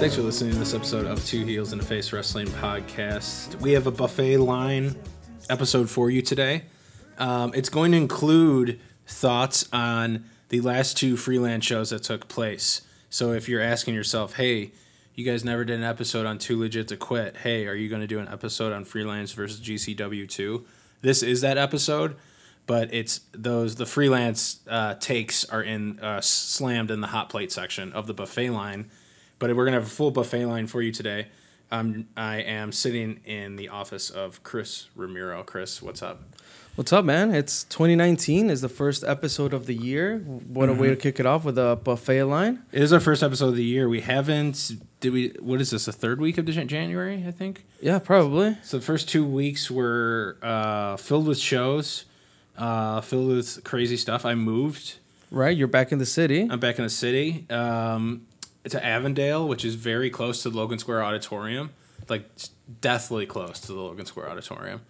Thanks for listening to this episode of Two Heels in a Face Wrestling Podcast. We have a buffet line episode for you today. Um, it's going to include thoughts on the last two freelance shows that took place. So if you're asking yourself, hey, you guys never did an episode on Too Legit to Quit. Hey, are you going to do an episode on freelance versus GCW 2? This is that episode, but it's those the freelance uh, takes are in uh, slammed in the hot plate section of the buffet line. But we're gonna have a full buffet line for you today. Um, I am sitting in the office of Chris Ramiro. Chris, what's up? What's up, man? It's 2019 is the first episode of the year. What a way to kick it off with a buffet line. It is our first episode of the year. We haven't. Did we? What is this? The third week of January, I think. Yeah, probably. So the first two weeks were uh, filled with shows, uh, filled with crazy stuff. I moved. Right, you're back in the city. I'm back in the city. Um, to Avondale, which is very close to the Logan Square Auditorium, like deathly close to the Logan Square Auditorium.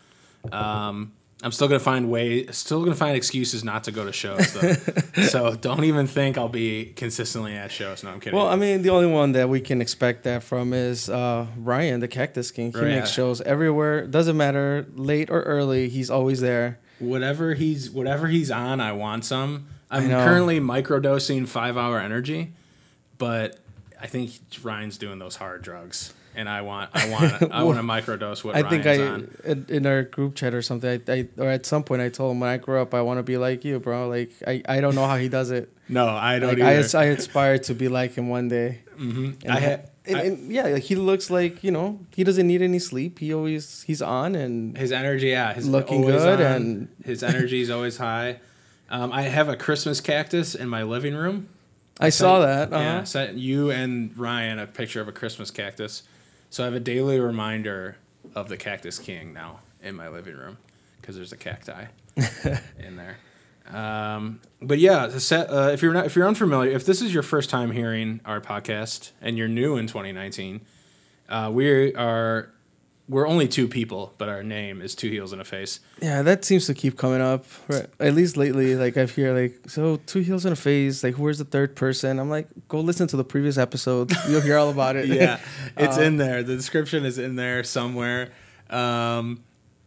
Um, I'm still gonna find way, still gonna find excuses not to go to shows though. so don't even think I'll be consistently at shows. No, I'm kidding. Well, I mean, the only one that we can expect that from is uh, Ryan, the Cactus King. He Right. makes shows everywhere. Doesn't matter, late or early, he's always there. whatever he's whatever he's on, I want some. I'm currently microdosing five hour energy, but I think Ryan's doing those hard drugs, and I want I want I want to microdose what I Ryan's think I on. in, our group chat or something, I, I or at some point I told him when I grow up I want to be like you, bro. Like I, I don't know how he does it. No, I don't Like either. as- I aspire to be like him one day. Mm-hmm. I had and, and yeah, like he looks like you know he doesn't need any sleep. He always he's on and his energy, yeah, he's Looking good on. and- his energy is always high. Um, I have a Christmas cactus in my living room. I saw sent- that. Uh-huh. Yeah, I sent you and Ryan a picture of a Christmas cactus. So I have a daily reminder of the Cactus King now in my living room because there's a cacti in there. Um, but yeah, set, uh, if you're not if you're unfamiliar, if this is your first time hearing our podcast and you're new in 2019, uh, we are we're only two people, but our name is Two Heels and a Face. Yeah, that seems to keep coming up. Right. At least lately, like I've hear like so two heels in a face. Like where's the third person? I'm like, go listen to the previous episode. You'll hear all about it. yeah, it's Uh, in there. The description is in there somewhere. Um,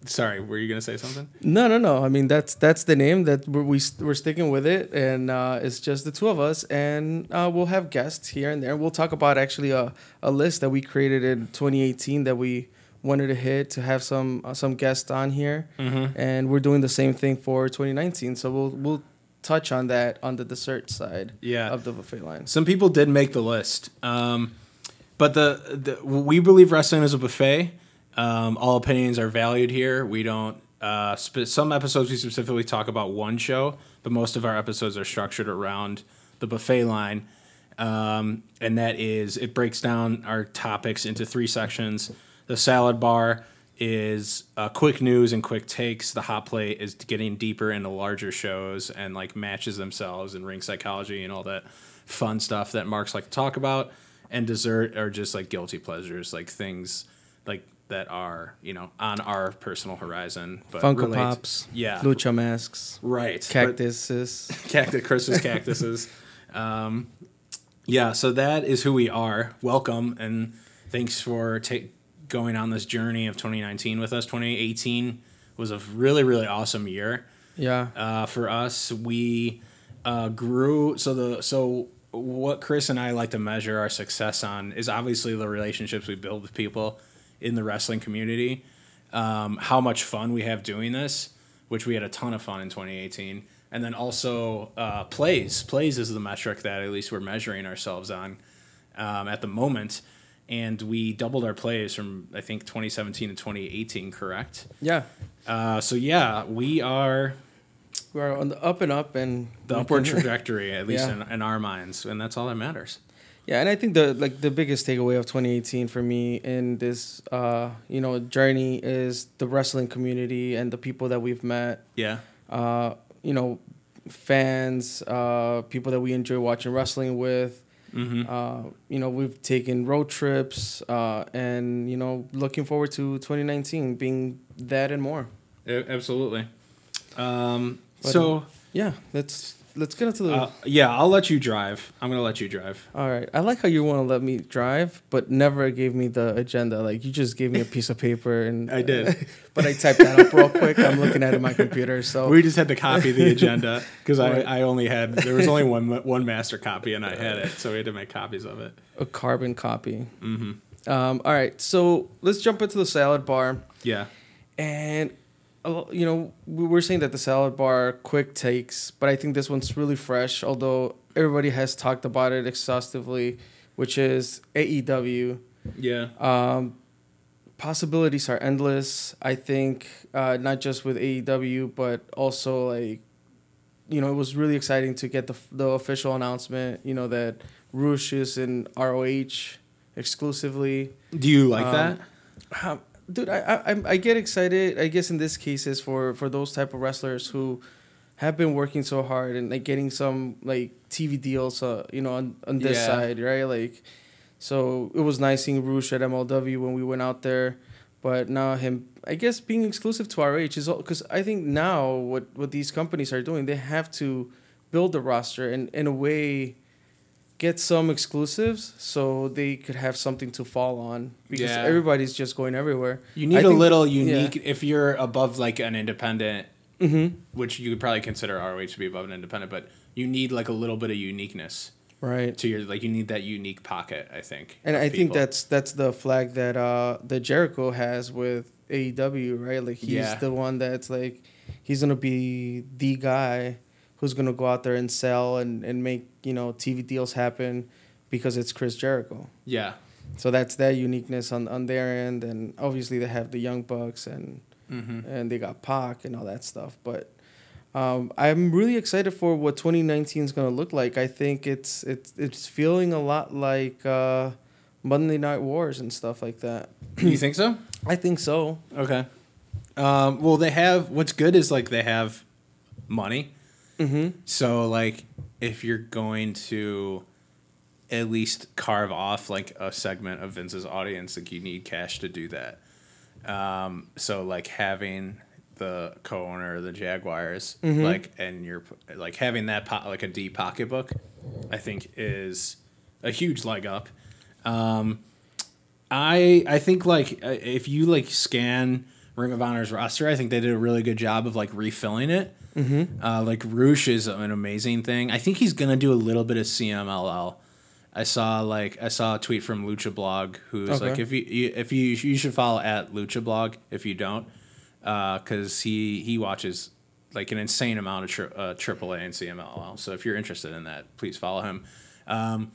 sorry, were you gonna say something? No, no, no. I mean that's that's the name that we're, we we're sticking with it, and uh, it's just the two of us, and uh, we'll have guests here and there. We'll talk about actually a, a list that we created in 2018 that we wanted to hit to have some uh, some guests on here, Mm-hmm. and we're doing the same thing for 2019. So we'll we'll touch on that on the dessert side Yeah. of the buffet line. Some people did make the list, um, but the, the we believe wrestling is a buffet. Um, all opinions are valued here. We don't. Uh, some episodes we specifically talk about one show, but most of our episodes are structured around the buffet line, um, and that is it breaks down our topics into three sections. The salad bar is uh, quick news and quick takes. The hot plate is getting deeper into larger shows and like matches themselves and ring psychology and all that fun stuff that Marks like to talk about. And dessert are just like guilty pleasures, like things like that are you know on our personal horizon. But Funko relate- Pops, yeah, lucha masks, right, cactuses. cactus Christmas cactuses. um, yeah, so that is who we are. Welcome and thanks for ta- going on this journey of 2019 with us. 2018 was a really really awesome year yeah, uh, for us. We uh, grew. So the so what Chris and I like to measure our success on is obviously the relationships we build with people in the wrestling community. Um, how much fun we have doing this, which we had a ton of fun in 2018, and then also uh, plays. Plays is the metric that at least we're measuring ourselves on um, at the moment. And we doubled our plays from I think 2017 to 2018, correct? yeah. Uh, so yeah, we are We're on the up and up, and the upward can- trajectory, at least Yeah. in, in our minds, and that's all that matters. Yeah, and I think the like the biggest takeaway of 2018 for me in this uh you know journey is the wrestling community and the people that we've met. Yeah. Uh, you know, fans, uh, people that we enjoy watching wrestling with. Mm-hmm. Uh, you know, we've taken road trips, uh, and you know, looking forward to 2019 being that and more. absolutely. Um, But- so Yeah, let's let's get into the. uh, yeah, I'll let you drive. I'm gonna let you drive. All right, I like how you want to let me drive, but never gave me the agenda. Like you just gave me a piece of paper and I did. but I typed that up real quick. I'm looking at it on my computer, so We just had to copy the agenda because Right. I, I only had there was only one one master copy and I had it, so we had to make copies of it. a carbon copy. Mm-hmm. Um, all right, so let's jump into the salad bar. Yeah. And you know, we were saying that the salad bar quick takes, but I think this one's really fresh. Although everybody has talked about it exhaustively, which is AEW. Yeah. Um, possibilities are endless. I think uh, not just with AEW, but also like, you know, it was really exciting to get the the official announcement. You know that Rush is in ROH exclusively. Do you like Um, that? Um, dude, I, I I'm- get excited. I guess in this cases for for those type of wrestlers who have been working so hard and like getting some like TV deals, uh, you know, on, on this Yeah. side, right? Like, so it was nice seeing Rush at MLW when we went out there, but now him, I guess, being exclusive to RH is because I think now what what these companies are doing, they have to build the roster and in a way get some exclusives so they could have something to fall on because Yeah. everybody's just going everywhere. You need I a think- little yeah. unique if you're above like an independent, Mm-hmm. which you could probably consider ROH to be above an independent, but you need like a little bit of uniqueness Right. to your like you need that unique pocket. I think. And of I think that's that's the flag that uh that Jericho has with AEW, right? Like he's Yeah. the one that's like he's gonna be the guy who's gonna go out there and sell and, and make, you know, TV deals happen because it's Chris Jericho. yeah. So that's their uniqueness on, on their end and obviously they have the Young Bucks and Mm-hmm. and they got Pac and all that stuff. But um, I'm really excited for what 2019 is gonna look like. I think it's it's it's feeling a lot like uh, Monday Night Wars and stuff like that. you think so? I think so. Okay. Um, well, they have. What's good is like they have money. Mm-hmm. So like, if you're going to at least carve off like a segment of Vince's audience, like you need cash to do that. Um, so like having the co-owner of the Jaguars, Mhm. like, and you're like having that po- like a deep pocketbook, I think is a huge leg up. Um, I I think like uh, if you like scan Ring of Honor's roster, I think they did a really good job of like refilling it. Mm-hmm. Uh, like Rush is an amazing thing. I think he's gonna do a little bit of CMLL. I saw like I saw a tweet from Lucha Blog who's Okay. like if you, you if you you should follow at Lucha Blog if you don't because he he watches like an insane amount of tri- uh, AAA and CMLL. So if you're interested in that, please follow him. Um,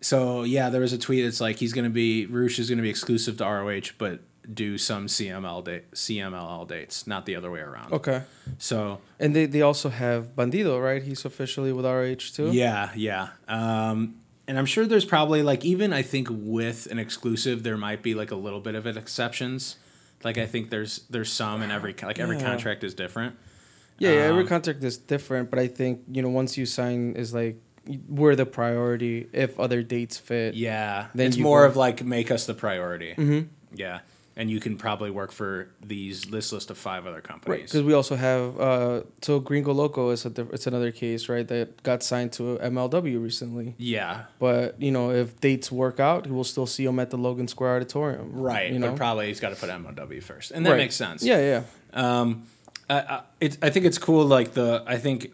so yeah, there was a tweet that's like he's gonna be Rush is gonna be exclusive to ROH, but do some CML date CMLL dates, not the other way around. Okay. So And they, they also have Bandido, right? He's officially with RH too. Yeah, yeah. Um, and I'm sure there's probably like even I think with an exclusive there might be like a little bit of exceptions. Like I think there's there's some in every like every Yeah. contract is different. Yeah, yeah, every Um, contract is different, but I think you know once you sign is like we're the priority if other dates fit. Yeah, Then it's more go- of like make us the priority. Mm-hmm. Yeah, and you can probably work for these this list of five other companies. Right, because we also have uh, so Gringo Loco is a diff- it's another case, right? That got signed to MLW recently. yeah, But you know, if dates work out, we will still see him at the Logan Square Auditorium. right. You know, But probably he's got to put MLW first, and that Right. makes sense. Yeah, yeah. Um, I, I, it, I think it's cool. Like the, I think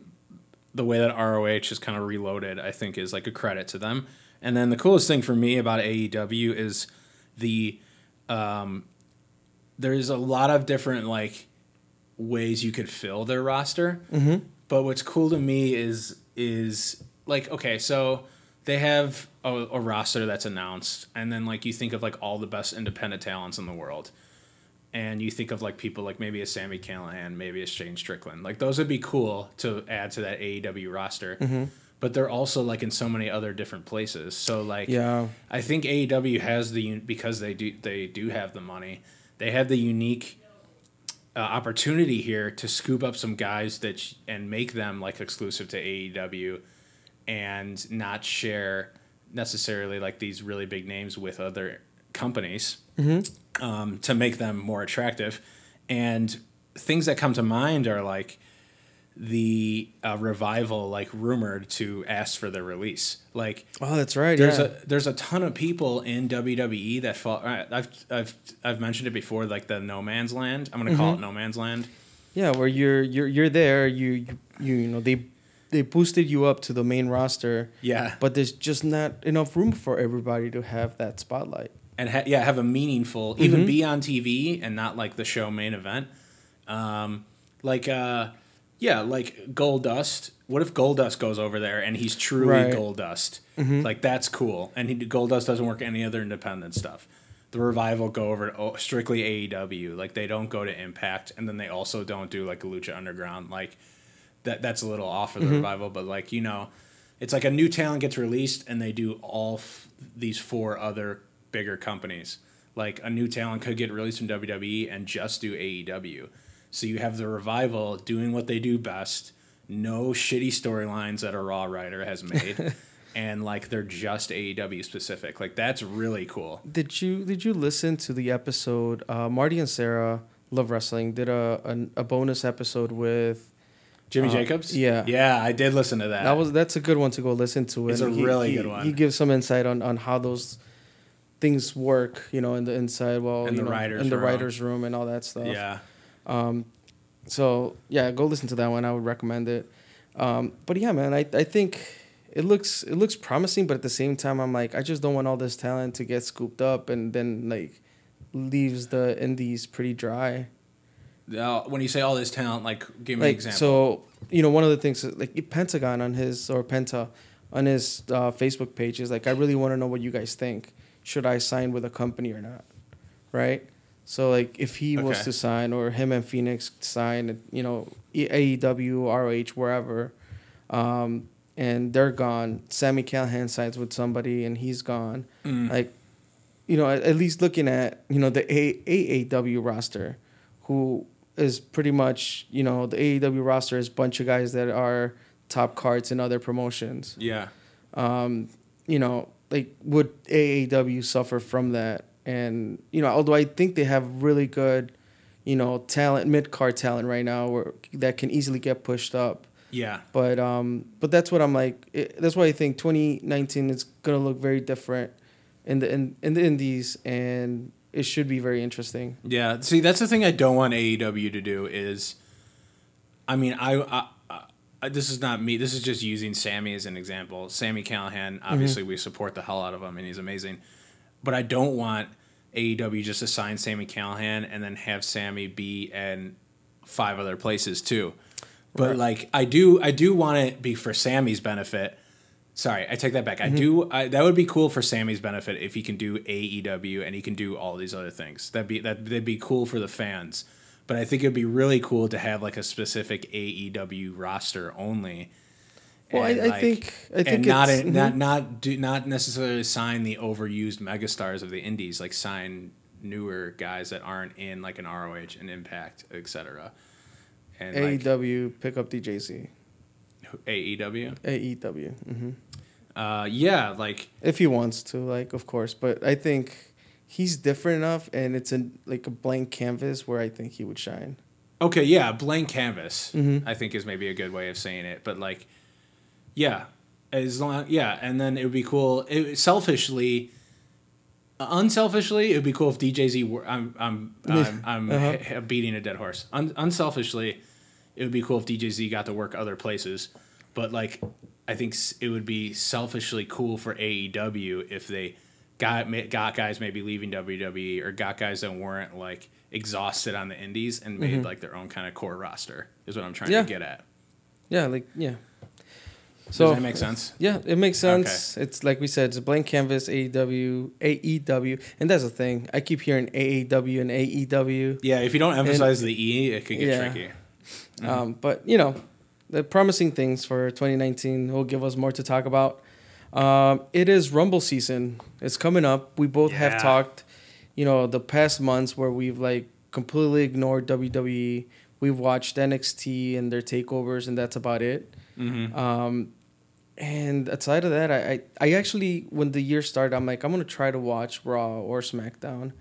the way that ROH is kind of reloaded, I think is like a credit to them. And then the coolest thing for me about AEW is the, um, there's a lot of different like ways you could fill their roster. Mm-hmm. But what's cool to me is is like okay, so they have a, a roster that's announced, and then like you think of like all the best independent talents in the world, and you think of like people like maybe a Sammy Callihan, maybe a Shane Strickland, like those would be cool to add to that AEW roster. but they're also like in so many other different places. So like Yeah. I think AEW has the un- because they do they do have the money. They have the unique uh, opportunity here to scoop up some guys that sh- and make them like exclusive to AEW, and not share necessarily like these really big names with other companies um, to make them more attractive. And things that come to mind are like the uh, revival, like rumored to ask for their release. Like Oh, that's right. there's yeah. a there's a ton of people in WWE that fall. I've I've I've mentioned it before, like the No Man's Land. I'm gonna call Mm-hmm. it No Man's Land. Yeah, where you're you're you're there, you you you, know they they boosted you up to the main roster, Yeah, but there's just not enough room for everybody to have that spotlight. and ha- yeah, have a meaningful, even be on TV and not like the show main event. Um, like uh, yeah, like Goldust. What if Goldust goes over there and he's truly Right. Goldust? Mm-hmm. Like that's cool. And he, Goldust doesn't work any other independent stuff. The revival go over to oh, strictly AEW. Like they don't go to Impact, and then they also don't do like Lucha Underground. Like that that's a little off for the mm-hmm. revival, but like you know, it's like a new talent gets released and they do all f- these four other bigger companies. Like a new talent could get released from WWE and just do AEW. So you have the revival doing what they do best. No shitty storylines that a Raw writer has made. and like they're just AEW specific. Like that's really cool. Did you did you listen to the episode? Uh, Marty and Sarah Love Wrestling did a a, a bonus episode with Jimmy Uh, Jacobs? yeah. Yeah, I did listen to that. that was that's a good one to go listen to. It's and a he- really he- good one. He gives some insight on on how those things work, you know, in the inside, well, In you the know, writers' in the room. writers' room and all that stuff. yeah. So yeah, go listen to that one. I would recommend it. Um, but yeah, man, I, I think it looks it looks promising, but at the same time, I'm like, I just don't want all this talent to get scooped up and then like leaves the indies pretty dry. Now, when you say all this talent, like give me an example. so, you know, one of the things like Pentagon on his or Penta on his uh, Facebook page is like, I really want to know what you guys think. Should I sign with a company or not? Right. So like, if he was to sign or him and Fenix sign, you know, AEW, ROH, wherever, um, and they're gone. Sammy Callihan signs with somebody and he's gone. Mm. Like, you know, at, at least looking at you know the A- AAW roster, who is pretty much you know the AEW roster is a bunch of guys that are top cards in other promotions. yeah. Um, you know, like would AAW suffer from that? And you know, although I think they have really good, you know, talent, mid card talent right now, where that can easily get pushed up. Yeah. But um, but that's what I'm like. It, that's why I think 2019 is gonna look very different in the in, in the indies, and it should be very interesting. Yeah. See, that's the thing I don't want AEW to do is, I mean, I, I, I this is not me. This is just using Sammy as an example. Sammy Callihan, obviously, we support the hell out of him, and he's amazing. But I don't want AEW just to sign Sammy Callihan and then have Sammy be in five other places too. But Right. like, I do, I do want it be for Sammy's benefit. Sorry, I take that back. I mm-hmm. do. I, that would be cool for Sammy's benefit if he can do AEW and he can do all these other things. That'd be that. That'd be cool for the fans. But I think it'd be really cool to have like a specific AEW roster only. Well, I- And, I think- I think and not not not do not necessarily sign the overused megastars of the indies. Like sign newer guys that aren't in like an ROH and Impact, etc. And like AEW pick up DJZ. AEW, AEW. hmm uh, yeah, like If he wants to, like, of course. But I think he's different enough, and it's a like a blank canvas where I think he would shine. Okay, yeah, blank canvas. Mhm. I think is maybe a good way of saying it, but like, yeah, as long, yeah, and then it would be cool. It, selfishly, unselfishly, it would be cool if DJZ were. I'm I'm I'm, I'm Uh-huh. beating a dead horse. Un, unselfishly, it would be cool if DJZ got to work other places, but like, I think it would be selfishly cool for AEW if they got got guys maybe leaving WWE or got guys that weren't like exhausted on the indies and made like their own kind of core roster is what I'm trying Mm-hmm. Yeah. to get at. Yeah, like yeah. Does So that make sense? Yeah, it makes sense. It's like we said, it's a blank canvas, E AEW, AEW, and that's the thing. I keep hearing AAW and AEW. Yeah, if you don't emphasize the E, it could get Yeah. tricky. Um, but you know, the promising things for 2019 will give us more to talk about. Um, it is Rumble season. It's coming up. We both Yeah. have talked, you know, the past months where we've like completely ignored WWE. We've watched NXT and their takeovers, and that's about it. Mm-hmm. Um, and aside of that, I, I, I actually, when the year started, I'm like, I'm gonna try to watch Raw or SmackDown.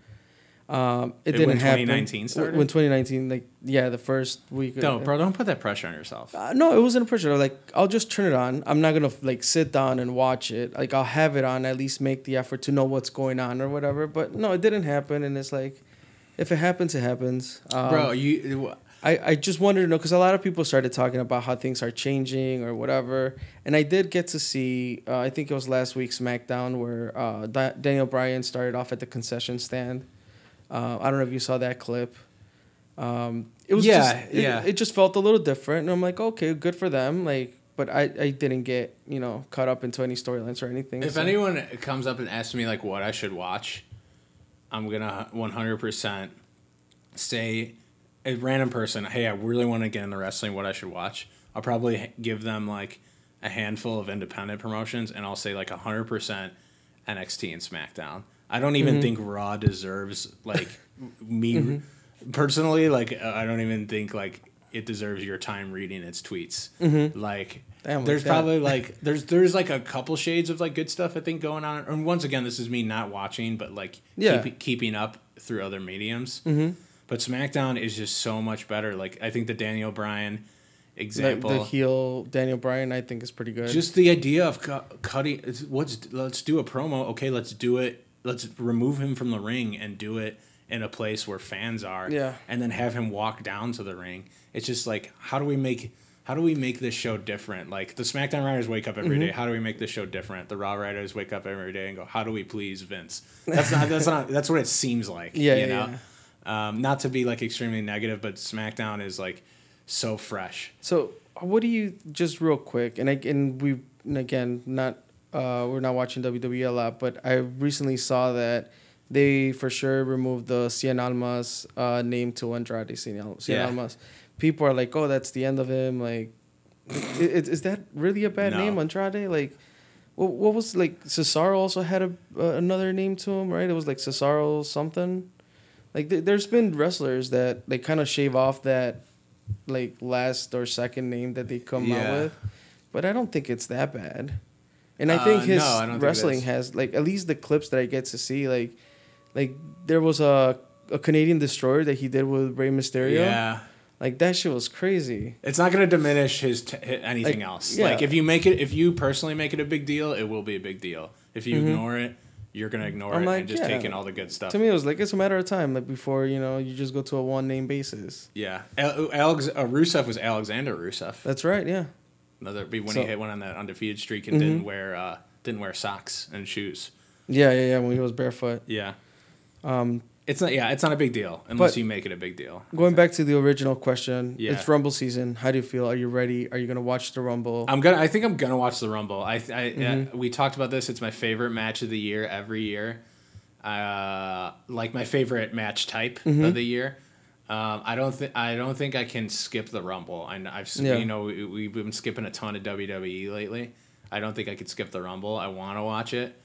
Um, it When didn't happen. 2019 started? When 2019, like yeah, the first week. No, bro, don't put that pressure on yourself. Uh, no, it wasn't a pressure. Like I'll just turn it on. I'm not gonna like sit down and watch it. Like I'll have it on. At least make the effort to know what's going on or whatever. But no, it didn't happen. And it's like, if it happens, it happens. Um, bro, you I, I just wanted to know because a lot of people started talking about how things are changing or whatever, and I did get to see. Uh, I think it was last week's SmackDown where uh, da- Daniel Bryan started off at the concession stand. Uh, I don't know if you saw that clip. Um, it was Yeah, just, it, yeah. It just felt a little different, and I'm like, okay, good for them. Like, but I, I didn't get you know caught up into any storylines or anything. If so- anyone comes up and asks me like what I should watch, I'm gonna 100% say a random person, "Hey, I really want to get into wrestling. What I should watch?" I'll probably give them like a handful of independent promotions, and I'll say like 100% NXT and SmackDown. I don't even think Raw deserves like me personally. Like uh, I don't even think like it deserves your time reading its tweets. Like Damn, there's probably like there's there's like a couple shades of like good stuff I think going on. And once again, this is me not watching, but like Yeah. keep, keeping up through other mediums. Mm-hmm. But SmackDown is just so much better. Like I think the Daniel Bryan the, example, the heel Daniel Bryan, I think is pretty good. just the idea of cu- cutting. What's let's do a promo. Okay, let's do it. Let's remove him from the ring and do it in a place where fans are. Yeah. and then have him walk down to the ring. It's just like how do we make how do we make this show different? Like the SmackDown writers wake up every Mm-hmm. day. How do we make this show different? The Raw writers wake up every day and go, how do we please Vince? That's not that's not that's what it seems like. Yeah, you yeah, know. Um, not to be like extremely negative, but SmackDown is like so fresh. So, what do you just real quick? And I, and we and again not uh, we're not watching WWE a lot, but I recently saw that they for sure removed the Cien Almas uh, name to Andrade Cien, Cien Yeah. Almas. People are like, "Oh, that's the end of him." Like, is, is that really a bad No. name, Andrade? Like, what, what was like Cesaro also had a uh, another name to him, right? It was like Cesaro something. Like, th- there's been wrestlers that they kind of shave off that like last or second name that they come Yeah. out with, but I don't think it's that bad. And I Uh, think his no, I don't think wrestling has like at least the clips that I get to see like like there was a a Canadian destroyer that he did with Rey Mysterio. Yeah. Like that shit was crazy. It's not going to diminish his t- anything Like, else. yeah. Like if you make it, if you personally make it a big deal, it will be a big deal. If you Mhm. ignore it, you're going to ignore I'm it like, and just yeah. take in all the good stuff. To me, it was like it's a matter of time, like before you know you just go to a one name basis. yeah, Al- Alex uh, Rusev was Alexander Rusev. That's right. Yeah. Another be when So- he hit one on that undefeated streak and Mhm. didn't wear uh, didn't wear socks and shoes. Yeah, yeah, yeah. When he was barefoot. Yeah, Um, it's not. Yeah, it's not a big deal unless But- you make it a big deal. going back to the original question, Yeah. it's Rumble season. How do you feel? Are you ready? Are you gonna watch the Rumble? I'm gonna. I think I'm gonna watch the Rumble. I. I uh, we talked about this. It's my favorite match of the year every year. Uh, like my favorite match type of the year. Um, I don't think. I don't think I can skip the Rumble. I, I've. Yeah. You know, we, we've been skipping a ton of WWE lately. I don't think I could skip the Rumble. I want to watch it.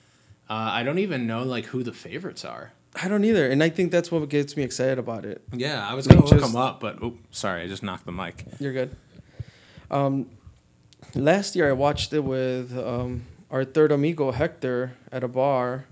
Uh, I don't even know like who the favorites are. I don't either, and I think that's what gets me excited about it. Yeah, I was gonna Like, look them up, but oh, sorry, I just knocked the mic. You're good. Um, last year I watched it with um, our third amigo Hector at a bar,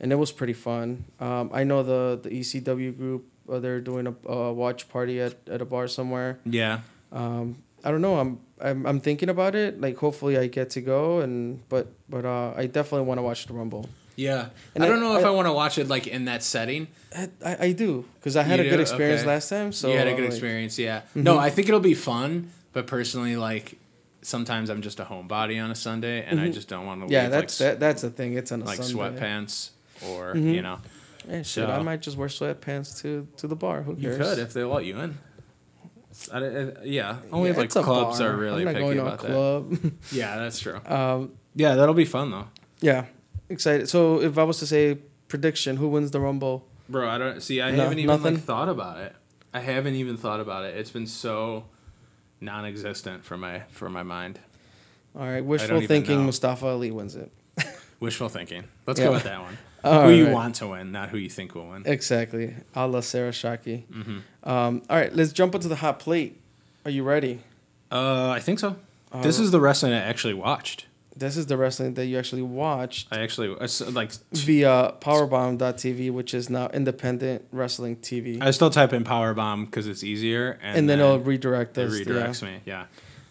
and it was pretty fun. Um, I know the the ECW group. Uh, they're doing a, a watch party at, at a bar somewhere. Yeah, Um, I don't know. I'm, I'm I'm thinking about it. Like hopefully I get to go, and but but uh, I definitely want to watch the Rumble. Yeah. And I don't know if I- I, want to watch it like in that setting. I, I, I do because I had You a good experience Okay. last time. So you had a good like, experience, yeah. Mhm. No, I think it'll be fun, but personally, like sometimes I'm just a homebody on a Sunday, and I Mhm. just don't want to Yeah, leave that's like, that, that's the thing. It's on a like Sunday. sweatpants or Mhm. you know. Yeah, shit. I might just wear sweatpants to to the bar. Who You cares? could if they let you in. I, I- yeah, only Yeah, like clubs bar. are really picky going to a about that. club. Yeah, that's true. um, Yeah, that'll be fun though, yeah, excited. So if I was to say prediction, who wins the Rumble? bro. I don't see. I No, haven't even nothing? like thought about it. I haven't even thought about it. It's been so non-existent for my for my mind. All right, wishful thinking. know. Mustafa Ali wins it. Wishful thinking. Let's Yeah. go with that one. All who you want to win, not who you think will win. Exactly. A la Sarah Shaki. Mm-hmm. Um, all right, let's jump into the hot plate. Are you ready? Uh, I think so. this Uh, is the wrestling I actually watched. This is the wrestling that you actually watched I actually like. via Powerbomb.tv, which is now independent wrestling TV. I still type in powerbomb because it's easier, and, and, then, it'll redirect it us. yeah. redirects me. Yeah.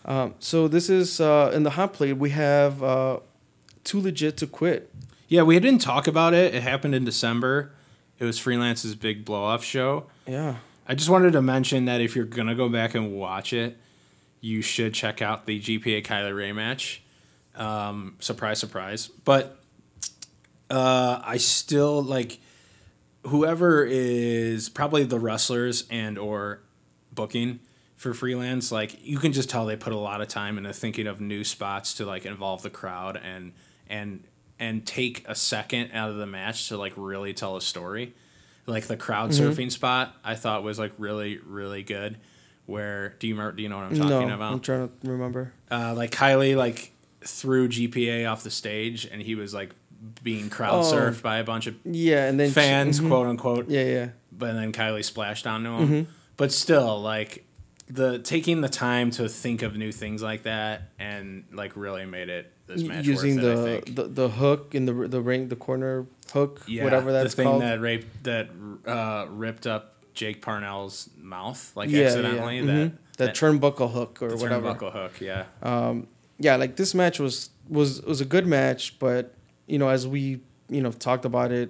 Um, so this is uh, in the hot plate. We have uh, too legit to quit. Yeah, we didn't talk about it. It happened in December. It was Freelance's big blow off show. Yeah. I just wanted to mention that if you're gonna go back and watch it, you should check out the GPA Kylie Rae match. Um, surprise, surprise. But uh, I still like whoever is probably the wrestlers and or booking for freelance. Like you can just tell they put a lot of time into thinking of new spots to like involve the crowd and and and take a second out of the match to like really tell a story like the crowd Mm-hmm. surfing spot I thought was like really really good. Where do you remember, do you know what I'm talking no, about? I'm trying to remember. uh, like Kylie like threw GPA off the stage and he was like being crowd Oh. surfed by a bunch of Yeah, and then fans, Mhm. quote unquote. Yeah, yeah. But then Kylie splashed onto him. Mm-hmm. But still, like the taking the time to think of new things like that and like really made it this match using worth it, the, think. the the hook in the the ring, the corner hook, yeah, whatever that's the thing called. that raped that uh, ripped up Jake Parnell's mouth like yeah, accidentally yeah. that mhm. that, turnbuckle hook or whatever. turnbuckle hook yeah um, yeah, like this match was was was a good match, but you know, as we you know talked about it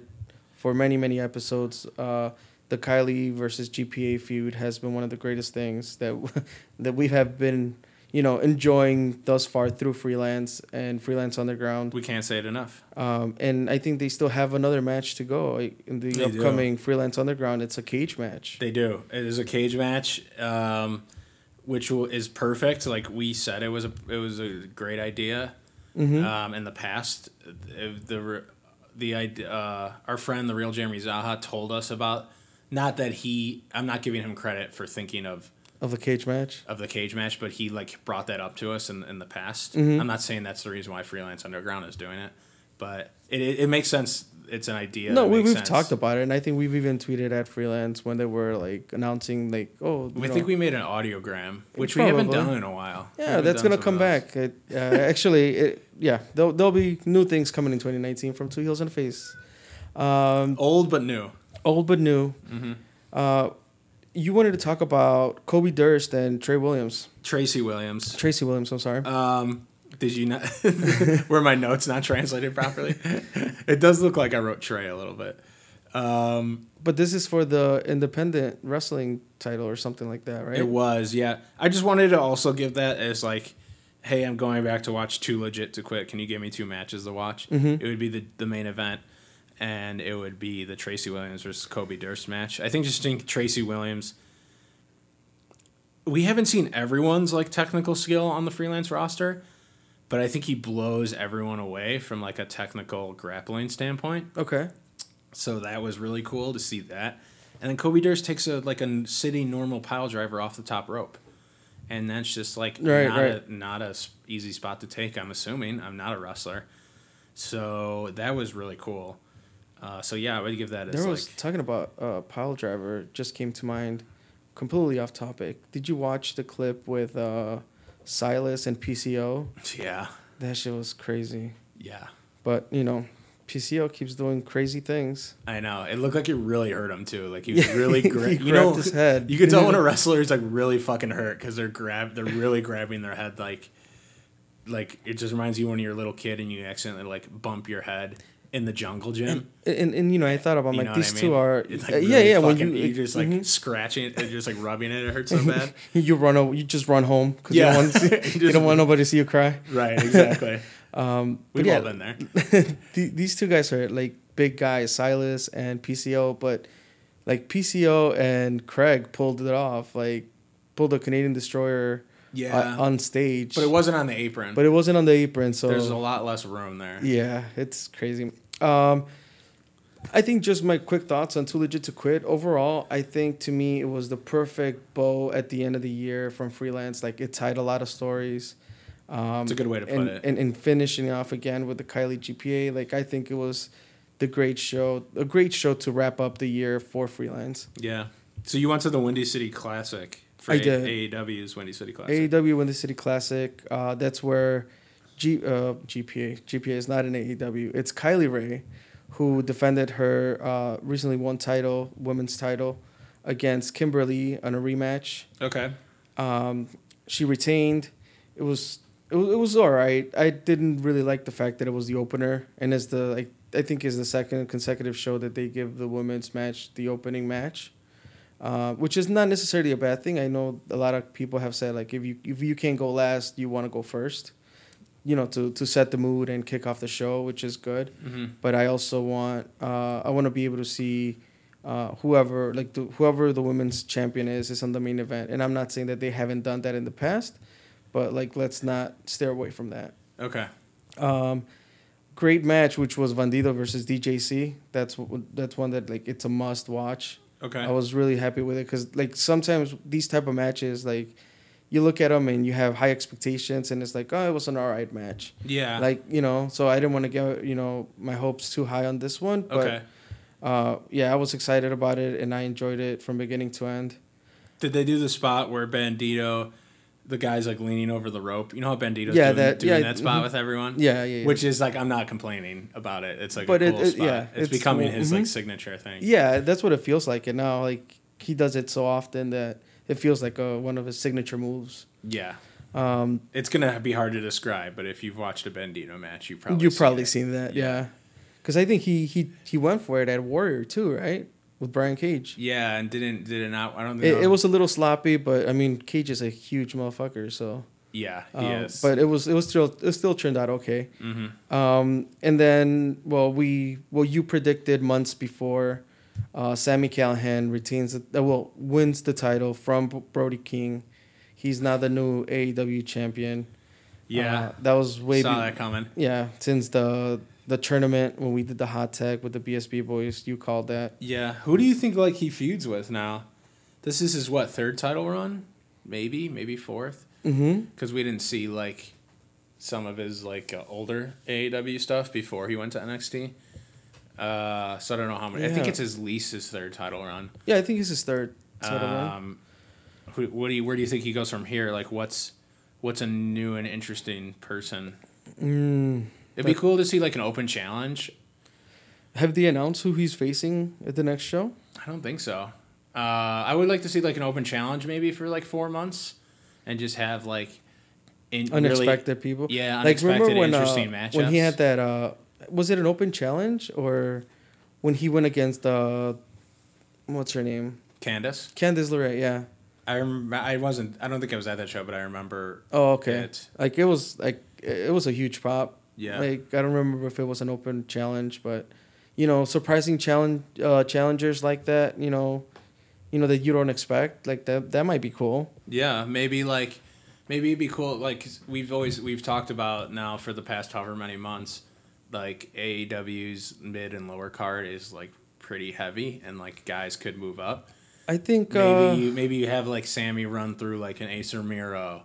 for many many episodes, uh, the Kylie versus GPA feud has been one of the greatest things that that we have been you know enjoying thus far through freelance and freelance underground. we can't say it enough Um, and I think they still have another match to go in the They do. upcoming freelance underground. It's a cage match. They do. It is a cage match, um, which is perfect. Like we said, it was a it was a great idea. Mhm. Um, in the past, the the idea, uh, our friend the real Jeremy Zaha told us about. Not that he, I'm not giving him credit for thinking of Of the cage match. of the cage match, but he like brought that up to us in in the past. Mhm. I'm not saying that's the reason why Freelance Underground is doing it, but it it, it makes sense. It's an idea. no, we, we've sense. talked about it, and I think we've even tweeted at freelance when they were like announcing like, oh, We know, think we made an audiogram, which we haven't done in a while. Yeah, that's gonna come back. It, uh, actually, it, yeah, there'll, there'll be new things coming in 2019 from Two Heels and a Face. Um, Old but new. old but new. Mm-hmm. Uh, you wanted to talk about Kobe Durst and Trey Williams, Tracy Williams. Tracy Williams. I'm sorry. Um, did you not? were my notes not translated properly? it does look like I wrote Trey a little bit. Um, but this is for the independent wrestling title or something like that, right? It was, yeah. I just wanted to also give that as like, hey, I'm going back to watch Too Legit to Quit. Can you give me two matches to watch? Mhm. It would be the, the main event, and it would be the Tracy Williams versus Kobe Durst match. I think just think Tracy Williams. We haven't seen everyone's like technical skill on the freelance roster, but I think he blows everyone away from like a technical grappling standpoint. okay. So that was really cool to see that. And then Kobe Durst takes a like a sitting normal pile driver off the top rope, and that's just like Right, not right. a not a easy spot to take. I'm assuming I'm not a wrestler, so that was really cool. Uh, so yeah, I would give that as There like was talking about uh, pile driver just came to mind, completely off topic. Did you watch the clip with uh, Silas and PCO? yeah That shit was crazy. yeah. But you know, PCO keeps doing crazy things. I know. It looked like it really hurt him too. Like he was really he you know his head. You can tell when a wrestler is like really fucking hurt because they're grab they're really grabbing their head like like it just reminds you when you're a little kid and you accidentally like bump your head in the jungle gym. And, and, and, you know, I thought about You like these I two are It's like really yeah yeah when you you just like mhm. scratching it, and just like rubbing it, it hurts so bad. you run o- you just run home because Yeah. you don't want see, you don't want nobody to see you cry. right, exactly. Um, We've yeah, all been there. these two guys are like big guys, Silas and PCO, but like PCO and Craig pulled it off, like pulled a Canadian destroyer Yeah, uh, on stage, but it wasn't on the apron. but it wasn't on the apron, so There's a lot less room there. yeah, it's crazy. Um, I think just my quick thoughts on Too Legit to Quit. Overall, I think to me it was the perfect bow at the end of the year from freelance. Like it tied a lot of stories. Um, It's a good way to put and, it. And, and finishing off again with the Kylie GPA. Like I think it was the great show, a great show to wrap up the year for freelance. Yeah. So you went to the Windy City Classic for I did. AAW's Windy City Classic. AAW Windy City Classic. Uh, that's where G, uh, GPA GPA is not an AAW. It's Kylie Rae, who defended her uh, recently won title, women's title, against Kimberly on a rematch. Okay. Um, she retained. It was it was, it was all right. I didn't really like the fact that it was the opener, and as the like I think is the second consecutive show that they give the women's match the opening match, uh, which is not necessarily a bad thing. I know a lot of people have said like if you if you can't go last, you want to go first, you know, to to set the mood and kick off the show, which is good. hmm But I also want uh, I want to be able to see. Uh, whoever like the, whoever the women's champion is is on the main event, and I'm not saying that they haven't done that in the past, but like let's not steer away from that. Okay. Um, great match, which was Bandido versus DJZ. That's that's one that like it's a must watch. Okay. I was really happy with it because like sometimes these type of matches like you look at them and you have high expectations and it's like oh it was an alright match yeah. like you know so I didn't want to get you know my hopes too high on this one but okay. uh, yeah I was excited about it and I enjoyed it from beginning to end. Did they do the spot where Bandito, the guy's like leaning over the rope? You know how Bandido's Yeah, doing, that- doing yeah, that spot mhm. with everyone? Yeah, yeah, yeah. Which is like I'm not complaining about it. It's like But a it- cool it- spot. yeah, it's, it's becoming his like Mhm. signature thing. Yeah, that's what it feels like. And now, like, he does it so often that it feels like a, one of his signature moves. Yeah. Um, It's gonna be hard to describe, but if you've watched a Bandido match, you probably you've seen probably it. seen that, Yeah. yeah. Because I think he, he he went for it at Warrior too, right? With Brian Cage. Yeah, and didn't did it not? I don't think It, it was a little sloppy, but I mean, Cage is a huge motherfucker, so. Yeah, he um, is. But it was it was still it still turned out okay. hmm Um, and then, well, we well you predicted months before, uh, Sammy Callihan retains the, uh, well wins the title from Brody King. He's now the new AAW champion. yeah, Uh, that was way saw be- that coming. yeah since the the tournament when we did the hot tag with the BSB boys. You called that. Yeah, who do you think like he feuds with now? This is his what third title run? Maybe, maybe fourth. Mm-hmm. Because we didn't see like some of his like uh, older AAW stuff before he went to NXT. Uh, so I don't know how many. Yeah. I think it's his least his third title run. Yeah, I think it's his third title run. Um, who, what do you, where do you think he goes from here? Like, what's what's a new and interesting person? Mm. It'd be cool to see like an open challenge. Have they announced who he's facing at the next show? I don't think so. Uh, I would like to see like an open challenge maybe for like four months, and just have like in really- Unexpected people. yeah, like remember unexpected, when uh, interesting when he had that uh was it an open challenge or when he went against uh what's her name Candace. Candice LeRae yeah I rem- I wasn't. I don't think I was at that show, but I remember. oh okay it. like it was like it was a huge pop Yeah. like I don't remember if it was an open challenge but you know surprising challenge uh challengers like that you know you know that you don't expect like that that might be cool Yeah, maybe like maybe it'd be cool. Like we've always we've talked about now for the past however many months, like AAW's mid and lower card is like pretty heavy, and like guys could move up. I think Maybe uh you maybe you have like Sammy run through like an Acer Miro.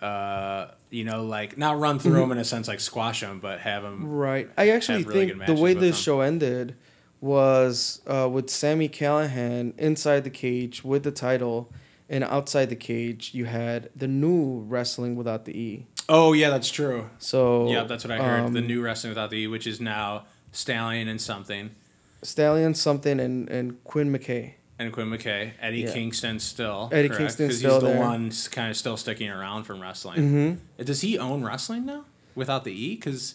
Uh, you know, like not run through Mm-hmm. him in a sense like squash them, but have them. Right. I actually really think the way this them. show ended was uh, with Sammy Callihan inside the cage with the title, and outside the cage you had the new wrestling without the E. Oh yeah, that's true. So yeah, that's what I heard. the um, new wrestling without the E, which is now Stallion and something, Stallion something and and Quinn McKay. And Quinn McKay, Eddie Yeah. Kingston still. Eddie 'Cause still he's the there. one kind of still sticking around from wrestling. Mm-hmm. Does he own wrestling now without the E? Because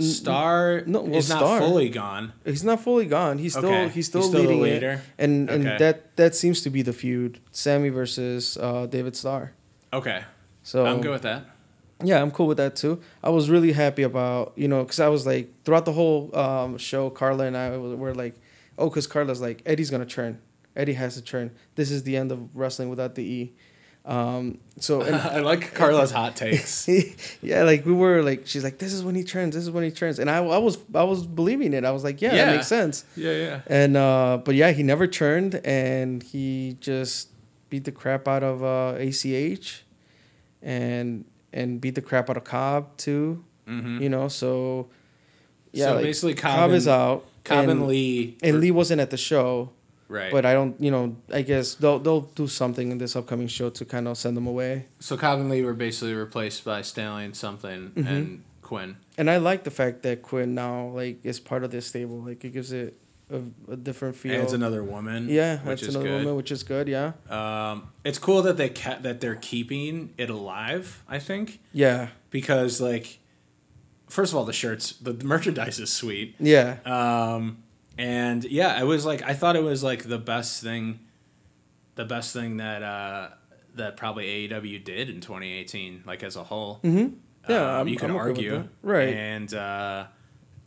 Star no, well, is not Star- fully gone. He's not fully gone. He's still Okay. he's still He's still leading it, and and that that seems to be the feud: Sammy versus uh, David Starr. Okay, So I'm good with that. Yeah, I'm cool with that too. I was really happy about you know because I was like throughout the whole um, show, Carla and I were were like, oh, because Carla's like Eddie's gonna turn. Eddie has to turn. This is the end of wrestling without the E. Um, so and I like Carla's hot takes. yeah, like we were like, she's like, this is when he turns, this is when he turns, and I, I was, I was believing it. I was like, yeah, Yeah. that makes sense. yeah, yeah. And uh, but yeah, he never turned, and he just beat the crap out of uh, ACH, and and beat the crap out of Cobb too. Mm-hmm. You know, so yeah, So like, basically Cobb Cobb is out. Cobb and, and Lee. and Lee wasn't at the show, right. but I don't, you know, I guess they'll they'll do something in this upcoming show to kind of send them away. so Cobb and Lee were basically replaced by Stallion something Mm-hmm. and Quinn. And I like the fact that Quinn now like is part of this stable. Like it gives it a, a different feel. And it's another woman. yeah, which that's is another good. woman, which is good. Yeah, Um, it's cool that they kept that they're keeping it alive. I think yeah, because like, first of all, the shirts, the merchandise is sweet. yeah. Um, and yeah, it was like I thought it was like the best thing, the best thing that uh, that probably AAW did in 2018, like as a whole. Mm-hmm. Yeah, Um, you can I'm argue. Right. And uh,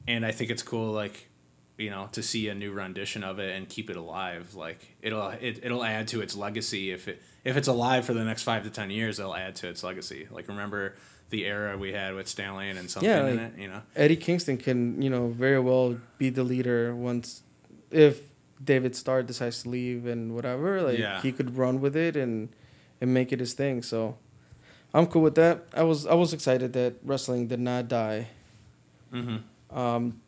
and I think it's cool, like you know, to see a new rendition of it and keep it alive. Like it'll it, it'll add to its legacy if it if it's alive for the next five to ten years, it'll add to its legacy. Like remember the era we had with Stallion and something Yeah, in like- it, you know. Eddie Kingston can, you know, very well be the leader once if David Starr decides to leave and whatever. Like Yeah. he could run with it and and make it his thing. So I'm cool with that. I was I was excited that wrestling did not die. Mm-hmm. Um,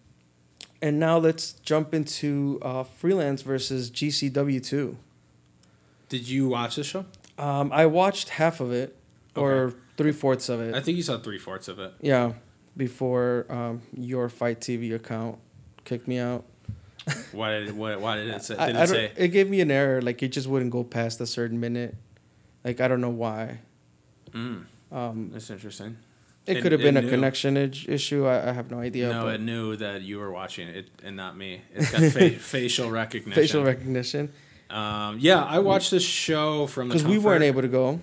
and now let's jump into uh, freelance versus GCW two. Did you watch this show? Um, I watched half of it or three fourths of it. I think you saw three fourths of it. yeah, before um, your FITE TV account kicked me out. Why did what? Why did it say? I- Did I it don't- say? it gave me an error. Like it just wouldn't go past a certain minute. Like I don't know why. Mm, Um, that's interesting. it It- could have been a knew. connection issue. I, I have no idea. no, but it knew that you were watching it and not me. It's got fa- facial recognition. facial recognition. Um, yeah, I watched this show from the Because we weren't able to go.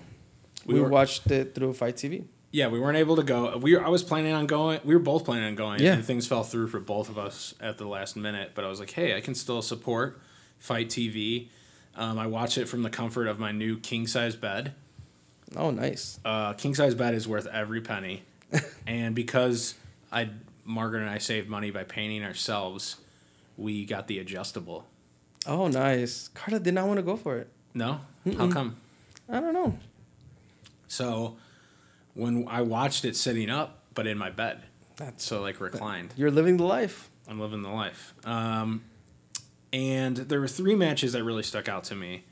We We, were- watched it through FITE TV. Yeah, we weren't able to go. We were, I was planning on going. We were both planning on going. Yeah. And things fell through for both of us at the last minute. But I was like, hey, I can still support FITE TV. Um, I watched it from the comfort of my new king size bed. Oh, nice. Uh, king size bed is worth every penny, and because I Margaret and I saved money by painting ourselves, we got the adjustable. Oh, nice. Carla did not want to go for it. No, how come? I don't know. So when I watched it sitting up, but in my bed, That's so like reclined. you're living the life. I'm living the life. Um, and there were three matches that really stuck out to me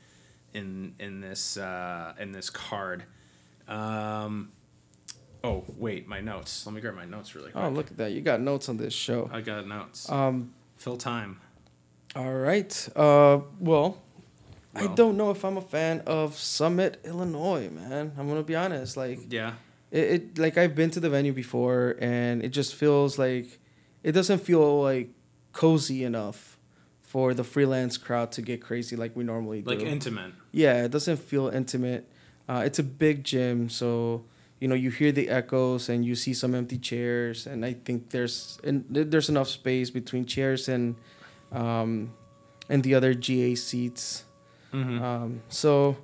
in in this uh, in this card. Um, oh wait, my notes. Let me grab my notes really quick. Oh, look at that. You got notes on this show. I got notes. Um, Fill time. all right. Uh, well, I don't know if I'm a fan of Summit, Illinois, man. I'm gonna be honest. Like Yeah. it, it like I've been to the venue before, and it just feels like it doesn't feel like cozy enough for the freelance crowd to get crazy like we normally do. Like intimate. Yeah, it doesn't feel intimate. Uh, it's a big gym, so you know you hear the echoes and you see some empty chairs, and I think there's and there's enough space between chairs and um, and the other GA seats. Mm-hmm. Um, so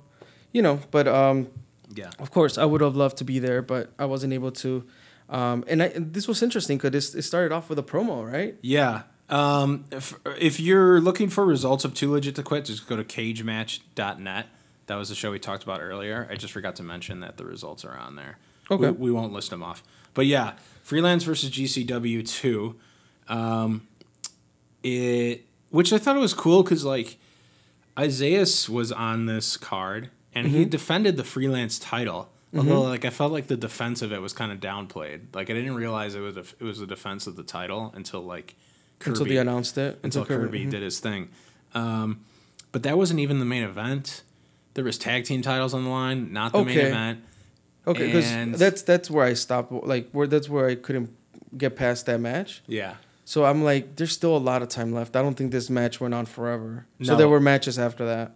you know, but um, yeah. of course I would have loved to be there, but I wasn't able to. Um, and, I, and this was interesting because it started off with a promo, right? Yeah. Um, if, if you're looking for results of Too Legit to Quit, just go to cagematch.net. That was the show we talked about earlier. I just forgot to mention that the results are on there. Okay. We, we won't list them off. But yeah, Freelance versus GCW 2. Um, it, which I thought it was cool because, like, Isaiah was on this card and he mm-hmm. defended the freelance title. Mm-hmm. Although, like, I felt like the defense of it was kind of downplayed. Like, I didn't realize it was a, it was a defense of the title until like Kirby Until they announced it. until Kirby mm-hmm. did his thing. Um, but that wasn't even the main event. There was tag team titles on the line, not the main event. Okay, because that's that's where I stopped. Like where that's where I couldn't get past that match. Yeah. So I'm like, there's still a lot of time left. I don't think this match went on forever. No. So there were matches after that.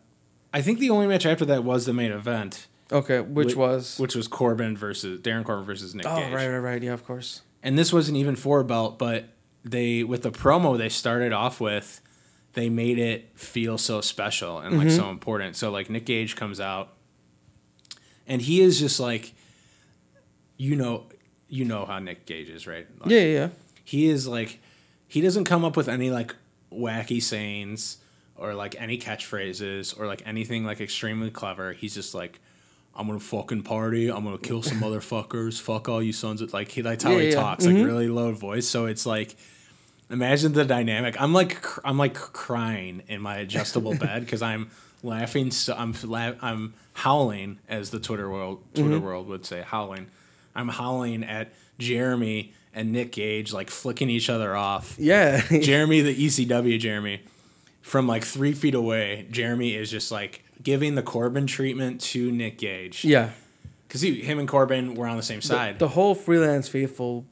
I think the only match after that was the main event, Okay, which Wh- was which was Corbin versus Darin Corbin versus Nick oh Gage. right right right yeah of course And this wasn't even for a belt, but they with the promo they started off with, they made it feel so special and like Mm-hmm. so important. So like Nick Gage comes out and he is just like, you know, you know how Nick Gage is, right? Like, Yeah, yeah, yeah. he is like he doesn't come up with any like wacky sayings or like any catchphrases or like anything like extremely clever. He's just like I'm gonna fucking party. I'm gonna kill some motherfuckers. Fuck all you sons of like he that's how Yeah, he yeah. talks like mm-hmm. really low voice. So it's like imagine the dynamic. I'm like cr- I'm like crying in my adjustable bed because I'm laughing. So I'm la- I'm howling as the Twitter world Twitter mm-hmm. world would say howling. I'm howling at Jeremy and Nick Gage like flicking each other off. Yeah. Jeremy, the ECW Jeremy, from like three feet away, Jeremy is just like giving the Corbin treatment to Nick Gage. yeah. Because he him and Corbin were on the same side. The whole freelance faithful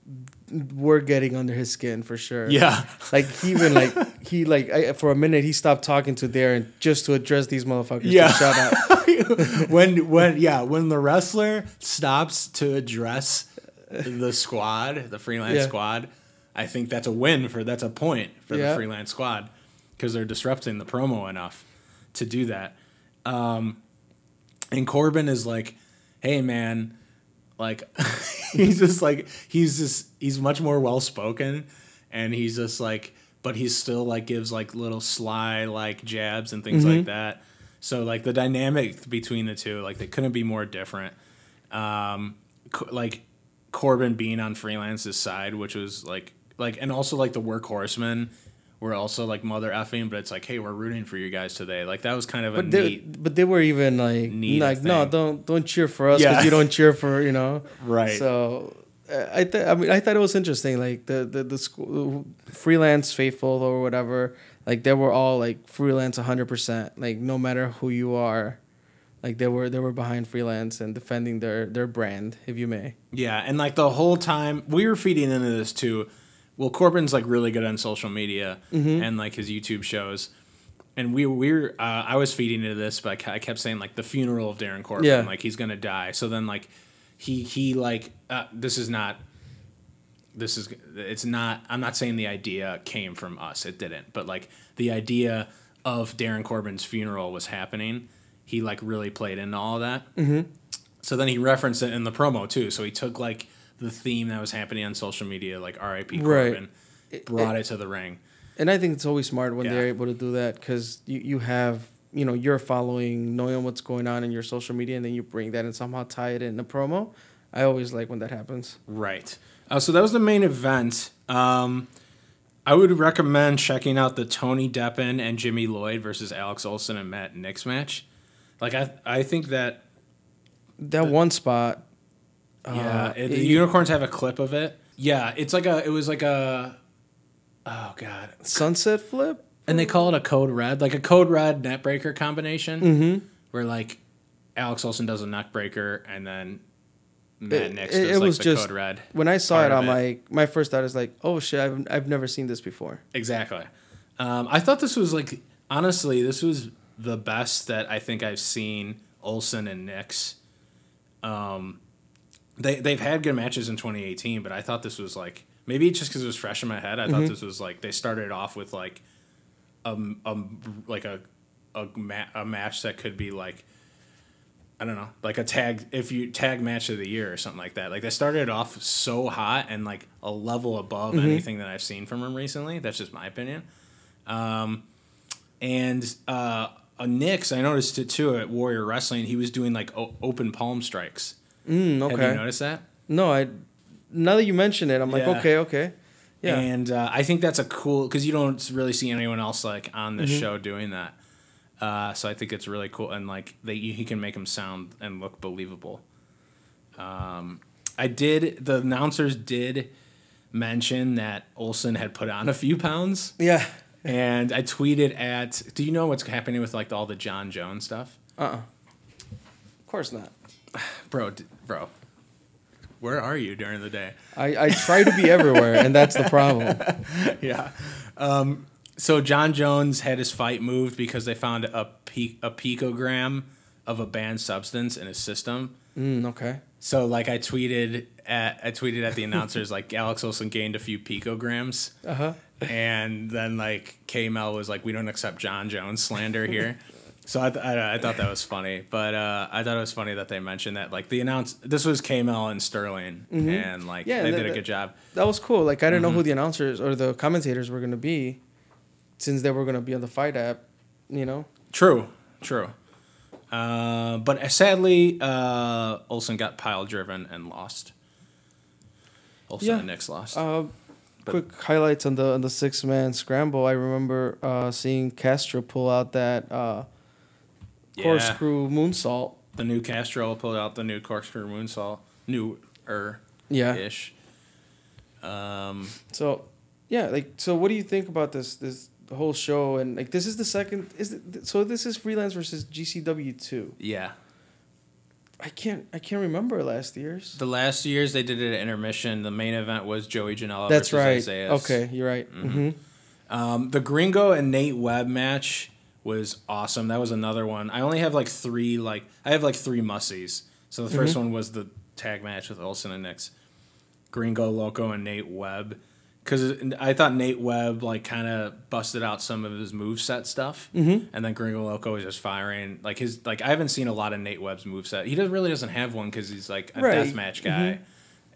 were getting under his skin for sure. yeah. Like he even like he like I, for a minute he stopped talking to Darin just to address these motherfuckers. Yeah. Shout out. when when yeah, when the wrestler stops to address the squad, the freelance Yeah. squad, I think that's a win for that's a point for Yeah. the freelance squad because they're disrupting the promo enough to do that. Um, and Corbin is like, "Hey man, like he's just like he's just he's much more well spoken, and he's just like, but he's still like gives like little sly like jabs and things like that. So like the dynamic between the two, like they couldn't be more different. Um, like Corbin being on freelance's side, which was like like, and also like the workhorsemen were also like mother effing, but it's like, hey, we're rooting for you guys today. Like that was kind of a But they, neat, but they were even like neat like no don't don't cheer for us because Yeah. you don't cheer for you know right? So I th- I mean I thought it was interesting like the the the school, freelance faithful or whatever like they were all like freelance 100% like no matter who you are like they were they were behind freelance and defending their their brand if you may. Yeah, and like the whole time we were feeding into this too. Well, Corbin's like really good on social media and like his YouTube shows, and we we were uh, I was feeding into this, but I I kept saying like the funeral of Darin Corbin, Yeah. like he's gonna die. So then like he he like uh, this is not this is it's not i'm not saying the idea came from us it didn't but like the idea of darin corbin's funeral was happening he like really played into all of that mm-hmm. so then he referenced it in the promo too so he took like the theme that was happening on social media like rip Right. corbin brought it to the ring And I think it's always smart when Yeah. they're able to do that because you, you have, you know, you're following, knowing what's going on in your social media, and then you bring that and somehow tie it in a promo. I always like when that happens. Right. Uh, so that was the main event. Um, I would recommend checking out the Tony Deppen and Jimmy Lloyd versus Alex Olson and Matt Nix match. Like I, I think that That one spot. yeah, uh, it- the it- unicorns have a clip of it. Yeah, it's like a, it was like a, oh god, sunset flip? and they call it a code red, like a code red neckbreaker combination, mm-hmm. where like Alex Olson does a neckbreaker and then Matt It- Nix it- does it like was the just- code red. When I saw it, I'm it. like, my first thought is like, oh shit, I've, I've never seen this before. Exactly. Um, I thought this was like honestly, this was the best that I think I've seen Olsen and Nix. Um, they they've had good matches in 2018, but I thought this was like maybe just because it was fresh in my head. I thought this was like they started off with like a, a like a a, ma- a match that could be like I don't know, like a tag if you tag match of the year or something like that. Like they started off so hot and like a level above anything that I've seen from them recently. That's just my opinion. Um, and uh, a Nix, I noticed it too at Warrior Wrestling. He was doing like o- open palm strikes. Mm, Have you noticed that? No, I. Now that you mention it, I'm like, Yeah. okay, okay. Yeah. And uh, I think that's a cool because you don't really see anyone else like on Mm-hmm. show doing that. Uh, so I think it's really cool, and like they, he can make them sound and look believable. Um, I did. The announcers did mention that Olson had put on a few pounds, yeah. And I tweeted at. Do you know what's happening with like all the Jon Jones stuff, Uh. uh Of course not. bro? d- Bro, where are you during the day? I, I try to be everywhere, and that's the problem. yeah. Um, so Jon Jones had his fight moved because they found a pe- a picogram of a banned substance in his system. Mm, okay. So like I tweeted at I tweeted at the announcers like Alex Olson gained a few picograms, Uh huh. And then like KML was like we don't accept Jon Jones slander here. So I, th- I, I thought that was funny, but uh, I thought it was funny that they mentioned that like the announce this was KML and Sterling, and like Mm-hmm. Yeah, they that- did a good job. That was cool. Like I didn't Mm-hmm. know who the announcers or the commentators were gonna be, since they were gonna be on the fight app. You know. True, true. Uh, but sadly, uh, Olsen got pile driven and lost. Olsen Yeah. and Nix lost. Uh, quick highlights on the on the six man scramble. I remember uh, seeing Castro pull out that uh, Yeah. corkscrew moonsault. the new Castro pulled out the new corkscrew moonsault, new er Yeah. ish. Um, So, yeah, like so. What do you think about this this whole show? And like, this is the second. Is it, so? This is freelance versus GCW two. yeah. I can't. I can't remember last year's. The last years they did it at intermission. The main event was Joey Janela That's versus right. Isaiah. Okay, you're right. hmm Um, the Gringo and Nate Webb match was awesome. That was another one. I only have like three like I have like three mussies. So the 1st Mm-hmm. one was the tag match with Olsen and Nix. Gringo Loco and Nate Webb. Because I thought Nate Webb like kind of busted out some of his moveset stuff, mm-hmm. and then Gringo Loco was just firing like his like I haven't seen a lot of Nate Webb's moveset. He does really doesn't have one because he's like a Right. deathmatch guy,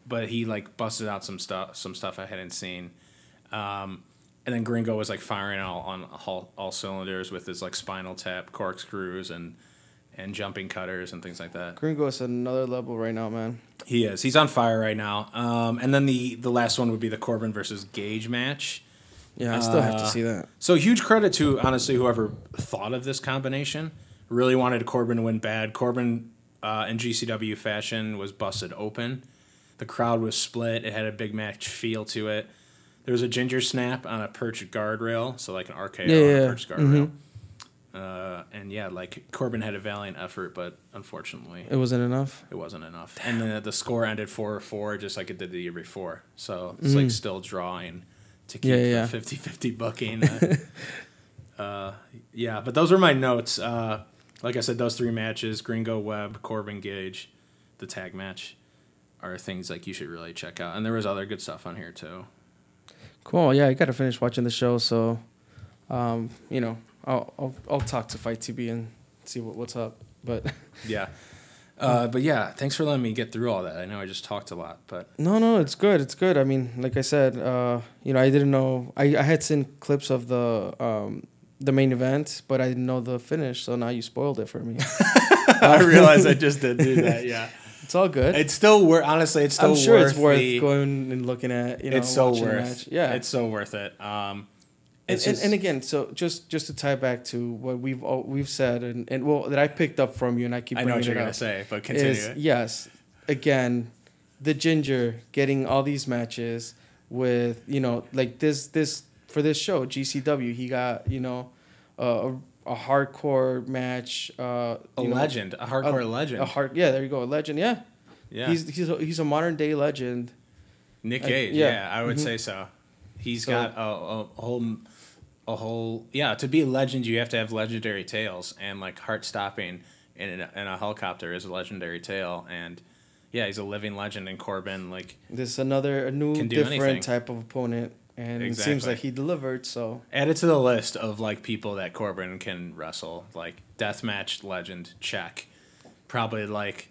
but he like busted out some stuff some stuff I hadn't seen. Um, and then Gringo was like firing all on all, all cylinders with his like spinal tap corkscrews and and jumping cutters and things like that. Gringo is another level right now, man. He is. He's on fire right now. Um, and then the the last one would be the Corbin versus Gage match. Yeah, I still have to Uh, see that. So huge credit to honestly whoever thought of this combination. Really wanted Corbin to win bad. Corbin uh, in GCW fashion was busted open. The crowd was split. It had a big match feel to it. There was a ginger snap on a perched guardrail, so like an RKO Yeah, on a perched guardrail. Uh, and yeah, like Corbin had a valiant effort, but unfortunately It wasn't enough. it wasn't enough. And then the score ended 4 4, just like it did the year before. So it's like still drawing to keep Mm. Yeah, yeah, yeah. the 50 50 booking. Uh, uh, yeah, but those are my notes. Uh, like I said, those three matches Gringo Webb, Corbin Gage, the tag match are things like you should really check out. And there was other good stuff on here too. Cool. Yeah, I got to finish watching the show, so um, you know, I'll, I'll I'll talk to FITE TV and see what, what's up. But Yeah. Uh, but yeah, thanks for letting me get through all that. I know I just talked a lot, but no, no, it's good. It's good. I mean, like I said, uh, you know, I didn't know. I, I had seen clips of the um, the main event, but I didn't know the finish. So now you spoiled it for me. I realize I just did do that. Yeah. it's all good. It's still worth, honestly, it's still I'm sure worth it's worth the- going and looking at. You know, it's so worth. Yeah, it's so worth it. Um, and, it's and, and again, so just just to tie back to what we've all, we've said, and, and well, that I picked up from you, and I keep I know what you're gonna up. say, but continue. is yes, again, the ginger getting all these matches with you know like this this for this show GCW he got you know uh, a, a hardcore match uh, a you know, legend, a hardcore a, legend. a hard yeah there you go a legend yeah yeah, he's he's a, he's a modern day legend Nick Gage. yeah. yeah, I would Mhm. say so. He's So- got a, a whole, a whole. Yeah, to be a legend, you have to have legendary tales, and like heart stopping in a, in a helicopter is a legendary tale, and yeah, he's a living legend. And Corbin, like, this is another a new different anything. type of opponent and it seems like he delivered so added to the list of like people that Corbin can wrestle, like deathmatch legend, check. Probably like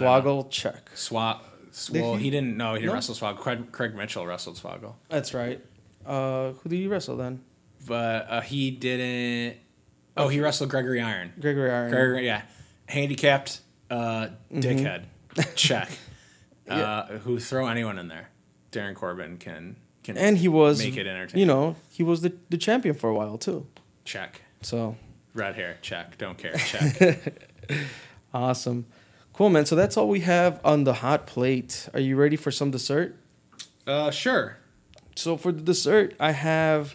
don't check Swag. Well, he- he didn't. No, he didn't No? wrestle Swoggle. Craig, Craig Mitchell wrestled Swoggle, that's right uh who did you wrestle then but uh, he didn't. Oh, he wrestled Gregory Iron. Gregory Iron Gregory, yeah, handicapped uh, dickhead. Check. Mm-hmm. Yeah. Uh, who throw anyone in there? Darin Corbin can can and he was make it entertaining. you know he was the, the champion for a while too check. so Red hair. Check. Don't care. Check. awesome cool man so that's all we have on the hot plate are you ready for some dessert uh, sure. so for the dessert i have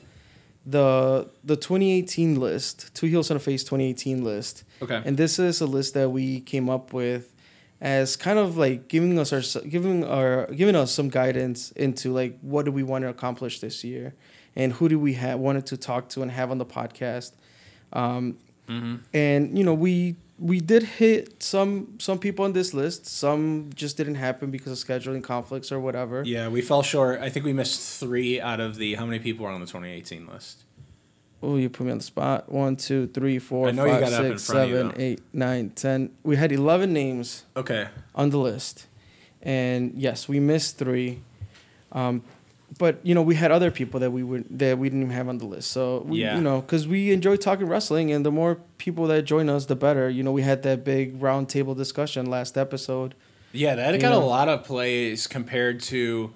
the the 2018 list two heels and a face 2018 list Okay. and this is a list that we came up with as kind of like giving us our giving our giving us some guidance into like what do we want to accomplish this year and who do we have wanted to talk to and have on the podcast um, mm-hmm. and you know we we did hit some some people on this list some just didn't happen because of scheduling conflicts or whatever Yeah, we fell short. I think we missed three out of the how many people were on the 2018 list. Oh, you put me on the spot. One, two, three, four, I know you five, got it up in six, seven, eight, nine, ten. We had eleven names Okay. on the list, and yes, we missed three. Um, but you know, we had other people that we would that we didn't even have on the list. So we, Yeah. you know, because we enjoy talking wrestling, and the more people that join us, the better. You know, we had that big round table discussion last episode. Yeah, that got know? a lot of plays compared to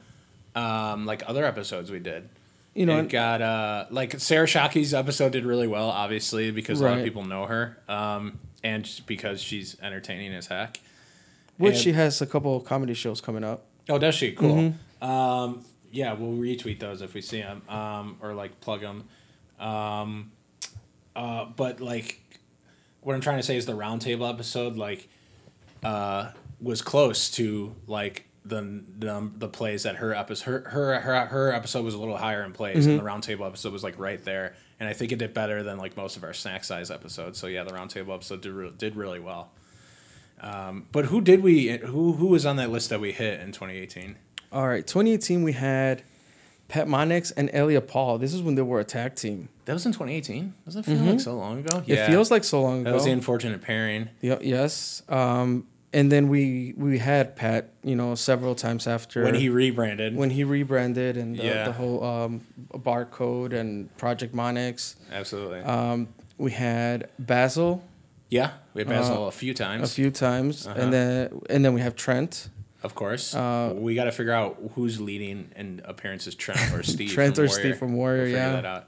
um, like other episodes we did. You know, it got uh, like Sarah Shockey's episode did really well, obviously because a lot of people know her, um, and because she's entertaining as heck. which and- she has a couple of comedy shows coming up. Oh, does she? Cool. Mm-hmm. Um, yeah, we'll retweet those if we see them, um, or like plug them. Um, uh, but like, what I'm trying to say is the roundtable episode like uh, was close to like the the, the plays that her episode her, her her her episode was a little higher in plays, and the Mm-hmm. roundtable episode was like right there. And I think it did better than like most of our snack size episodes. So yeah, the roundtable episode did re- did really well. Um, but who did we who who was on that list that we hit in 2018? All right, 2018 we had Pat Monix and Elia Paul. This is when they were a tag team. That was in 2018. Doesn't it feel like so long ago? Mm-hmm. It feels like so long ago. that was the unfortunate pairing. Yep, yes. Um, and then we we had Pat, you know, several times after when he rebranded. when he rebranded and the, Yeah. the whole um, barcode and Project Monix. Absolutely. Um, we had Basil yeah, we had Basil uh, a few times. a few times, Uh-huh. and then and then we have Trent. Of course. uh, we got to figure out who's leading in appearances, Trent or Steve. Trent or Steve from Warrior, We'll figure yeah. that out.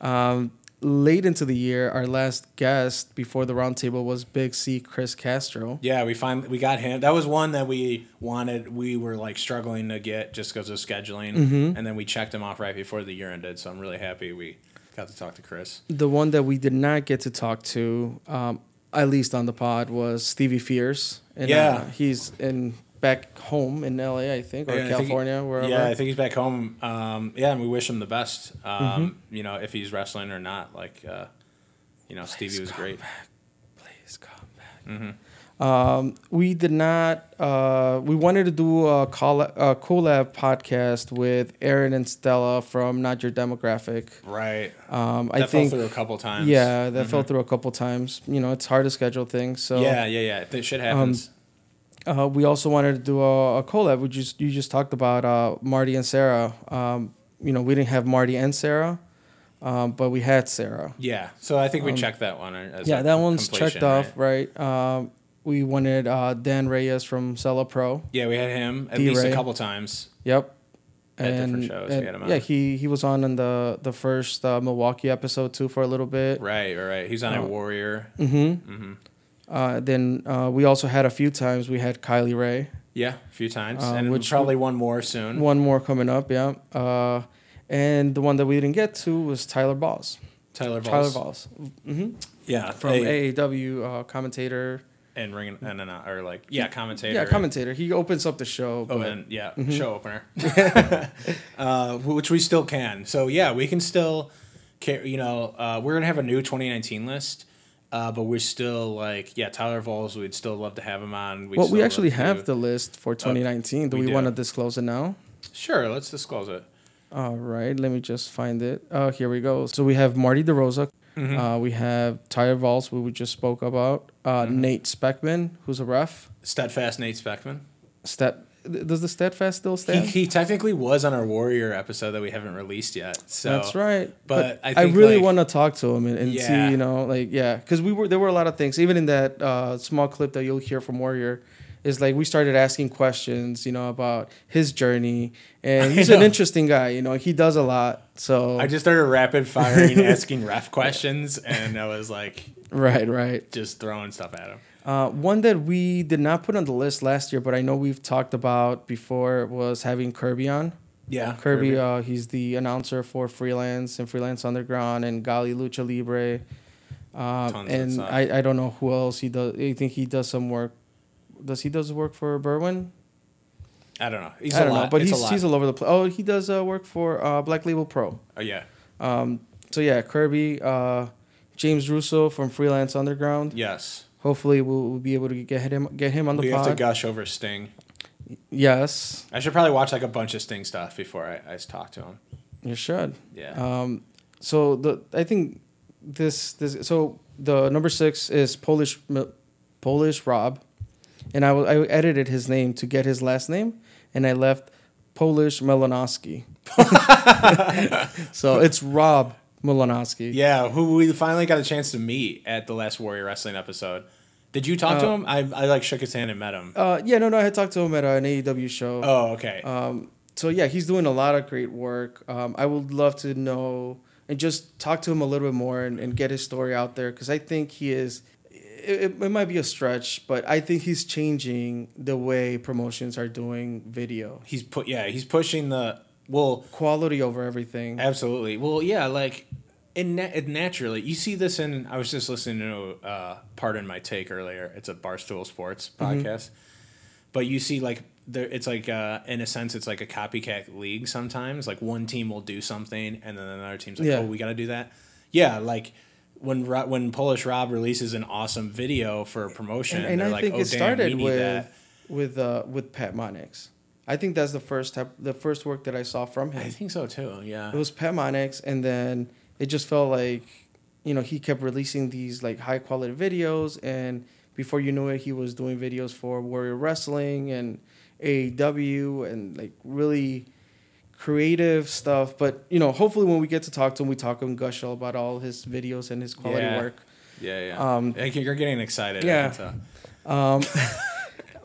Um, late into the year, our last guest before the roundtable was Big C Chris Castro. Yeah, we finally we got him. That was one that we wanted. We were like struggling to get just because of scheduling, Mm-hmm. and then we checked him off right before the year ended. So I'm really happy we got to talk to Chris. The one that we did not get to talk to, um, at least on the pod, was Stevie Fierce. And, Yeah. uh, he's in back home in LA, I think, or I think he- California, wherever. Yeah, I think he's back home. Um, yeah, and we wish him the best. Um, Mm-hmm. You know, if he's wrestling or not. Like, uh, you know, Stevie was great. Please come back. Mm-hmm. Um, we did not. Uh, we wanted to do a, coll- a collab podcast with Aaron and Stella from Not Your Demographic. Right. Um, I that think. fell through a couple times. Yeah, that fell through a couple times. You know, it's hard to schedule things. So Yeah, yeah, yeah. That shit Um, happens. Uh, we also wanted to do a, a collab. We just you just talked about uh, Marty and Sarah. Um, you know, we didn't have Marty and Sarah, um, but we had Sarah. yeah. So I think we um, checked that one. As yeah, that one's checked off, right? Um, we wanted uh, Dan Reyes from Cella Pro. Yeah, we had him at D. least Ray. a couple times. Yep. At different shows, we had him yeah, he he was on in the the first uh, Milwaukee episode too for a little bit. Right, right, right. He's on Uh, a Warrior. Mm-hmm. hmm Uh, then uh, we also had a few times we had Kylie Rae. Yeah, a few times, Uh, and which- probably one more soon. One more coming up, yeah. Uh, and the one that we didn't get to was Tyler Balls. Tyler Voss. Tyler Balls. hmm Yeah, From a, AAW uh, commentator. and ring and then uh, or like yeah commentator. Yeah, commentator. He opens up the show. Oh, and yeah, Mm-hmm. show opener, uh, which we still can. So yeah, we can still, you know, uh, we're gonna have a new 2019 list, uh, but we're still like, yeah, Tyler Vols. We'd still love to have him on. We'd well, we actually have the list for 2019. do we we, want to disclose it now? Sure, let's disclose it. All right, let me just find it. Oh, here we go. So we have Marty DeRosa. Mm-hmm. Uh, we have Tyler Valls, who we just spoke about. Uh, Mm-hmm. Nate Speckman, who's a ref. Steadfast Nate Speckman. Stat, does the Steadfast still He, stand? he technically was on our Warrior episode that we haven't released yet. So That's right. but I I, think, really like- want to talk to him and, and Yeah. see, you know, like yeah, because we were there were a lot of things. Even in that uh, small clip that you'll hear from Warrior, is like we started asking questions, you know, about his journey, and he's an interesting guy. You know, he does a lot. So I just started rapid firing, asking ref questions, and I was like right, right. just throwing stuff at him. Uh, one that we did not put on the list last year, but I know we've talked about before was having Kirby on. Yeah, Kirby, Uh, he's the announcer for Freelance and Freelance Underground and Gali Lucha Libre. Uh, and. I, I don't know who else he does. I think he does some work. Does he does work for Berwyn? I don't know. He's I a don't lot. know, but It's a he's lot. he's all over the place. Oh, he does uh, work for uh, Black Label Pro. oh yeah, Um, so yeah, Kirby, uh, James Russo from Freelance Underground. yes. Hopefully, we'll, we'll be able to get him get him on the We have to gush over Sting. Yes, I should probably watch like a bunch of Sting stuff before I, I talk to him. you should. Yeah. Um, so the I think this this so the number six is Polish Polish Rob, and I I edited his name to get his last name, and I left Polish Melanowski. so it's Rob Melanowski. Yeah, who we finally got a chance to meet at the last Warrior Wrestling episode. Did you talk to Uh, him? I, I like shook his hand and met him. Uh, yeah, no, no, I had talked to him at an AAW show. Oh, okay. Um, so yeah, he's doing a lot of great work. Um, I would love to know and just talk to him a little bit more and, and get his story out there because I think he is. It, it might be a stretch, but I think he's changing the way promotions are doing video he's put yeah, he's pushing the well, quality over everything. absolutely. Well, yeah, like in na- it naturally, you see this in. I was just listening to uh, Pardon My Take earlier. It's a Barstool Sports Mm-hmm. podcast, but you see like there, it's like uh, in a sense, it's like a copycat league. Sometimes, like one team will do something, and then another team's like, Yeah. "Oh, we got to do that." Yeah, like. When Ro- when Polish Rob releases an awesome video for a promotion, and, and they're I like, think "Oh it damn, started with that." with uh, with Pat Monix. I think that's the first type, the first work that I saw from him. I think so too. Yeah. It was Pat Monix, and then it just felt like, you know, he kept releasing these like high quality videos, and before you knew it, he was doing videos for Warrior Wrestling and AAW, and like really creative stuff. But you know, hopefully when we get to talk to him, we talk to him gush all about all his videos and his quality Yeah. work. Yeah, yeah. Um, you're getting excited. yeah. I can tell. Um,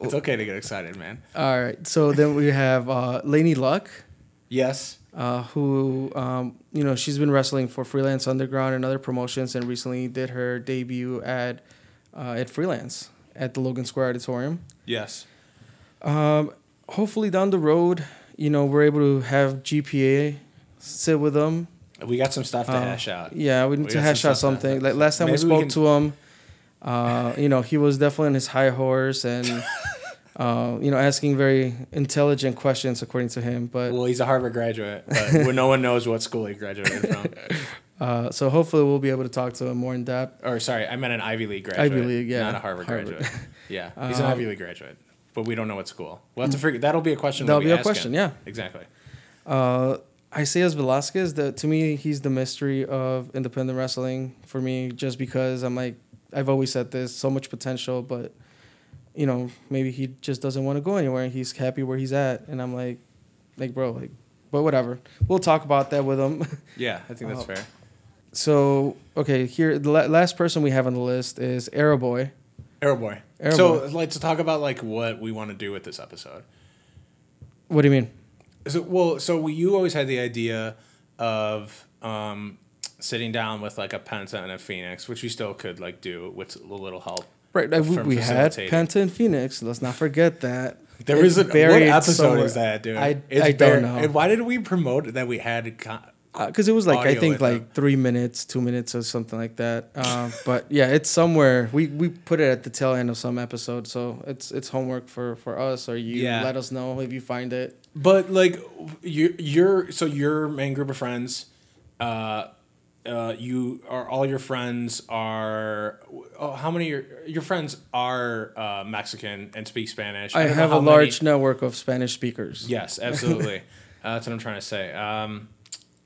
It's okay to get excited, man. all right, so then we have uh, Lainey Luck. Yes. uh, who um, you know she's been wrestling for Freelance Underground and other promotions, and recently did her debut at uh, at Freelance at the Logan Square Auditorium. Yes. Um, hopefully down the road, you know we're able to have GPA sit with them. We got some stuff to Uh, hash out. Yeah, we need We to hash some out something. Like last time we Maybe we spoke can- to him, uh, you know he was definitely on his high horse and. Uh, you know, asking very intelligent questions according to him, but Well, he's a Harvard graduate, but no one knows what school he graduated from. uh, so hopefully we'll be able to talk to him more in depth. Or sorry, I meant an Ivy League graduate. Ivy League, yeah. Not a Harvard, Harvard. graduate. Yeah, he's an Um, Ivy League graduate, but we don't know what school. We'll have to figure. That'll be a question. That'll when be we a question, him. yeah. Exactly. Uh, Isaias Velasquez, the, to me, he's the mystery of independent wrestling for me, just because I'm like, I've always said this, so much potential, but, you know, maybe he just doesn't want to go anywhere. and He's happy where he's at. And I'm like, like, bro, like, but whatever. We'll talk about that with him. Yeah, I think that's Oh. fair. so, okay, here, the la- last person we have on the list is Arrow Boy. Arrow boy. Arrow so, like to talk about like what we want to do with this episode. What do you mean? So, well, so we, you always had the idea of um, sitting down with like a Penta and a Fenix, which we still could like do with a little help. Right, like, we, we had. Penta and Fenix. Let's not forget that. There It's is a what episode somewhere. is that, dude? I- It's I don't know. And why did we promote that we had? Con- because Uh, it was like I think like them. three minutes, two minutes, or something like that. Um, but yeah, it's somewhere. We we put it at the tail end of some episode, so it's it's homework for for us or you. Yeah. Let us know if you find it. But like you, you're so your main group of friends, uh, uh, you are all your friends are. Oh, how many your your friends are uh, Mexican and speak Spanish? I, don't have a many- large network of Spanish speakers. Yes, absolutely. uh, that's what I'm trying to say. Um,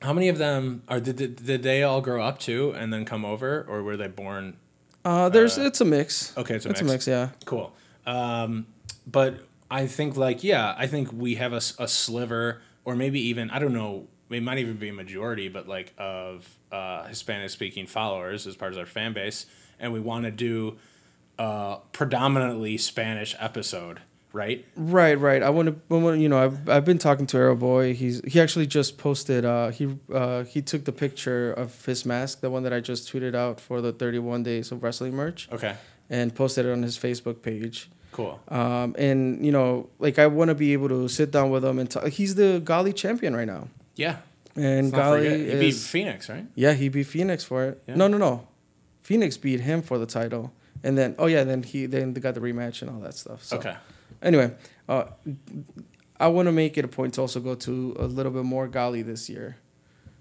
how many of them are did, did did they all grow up too and then come over, or were they born? Uh, there's it's a mix. Okay, it's a it's mix. a mix. Yeah. Cool. Um, but I think like yeah, I think we have a, a sliver, or maybe even I don't know, it might even be a majority, but like of uh, Hispanic speaking followers as part of our fan base, and we want to do a predominantly Spanish episode, right? Right, right. I want to, you know, I've, I've been talking to Arrow Boy. He's he actually just posted. Uh, he uh, he took the picture of his mask, the one that I just tweeted out for the 31 days of wrestling merch, Okay, and posted it on his Facebook page. cool. Um, and you know, like I want to be able to sit down with him and talk. He's the Gali champion right now, Yeah, and forget. He beat is Fenix, right? yeah, he beat Fenix for it. Yeah. No, no, no, Phoenix beat him for the title, and then oh yeah, then he then they got the rematch and all that stuff. So. Okay. Anyway, uh, I want to make it a point to also go to a little bit more Gali this year.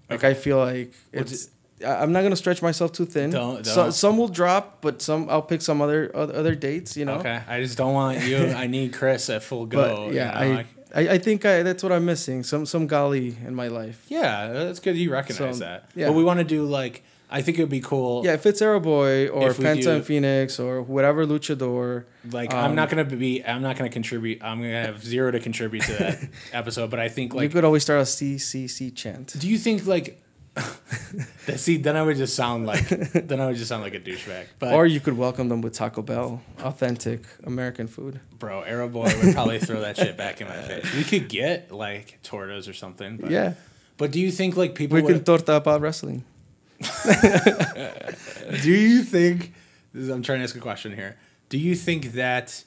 Like I feel like it's. I'm not gonna stretch myself too thin. Don't- don't. some will drop, but some I'll pick some other other, other dates. You know. Okay, I just don't want you. I need Chris at full go. But yeah, you know? I I, I think I, that's what I'm missing. Some some Gali in my life. Yeah, that's good. You recognize So, that. yeah. But we want to do like I think it would be cool. Yeah, if it's Arrow Boy or Penta do- and Fenix or whatever luchador. Like I'm Um, not gonna be. I'm not gonna contribute. I'm gonna have zero to contribute to that episode. But I think like you could always start a CCC chant. Do you think like? See, then I would just sound like. then I would just sound like a douchebag. But Or you could welcome them with Taco Bell, authentic American food. bro, Arrow Boy would probably throw that shit back in my face. We could get like tortas or something. But, Yeah, But do you think like people? we can torta about wrestling. Do you think? this is- I'm trying to ask a question here. Do you think that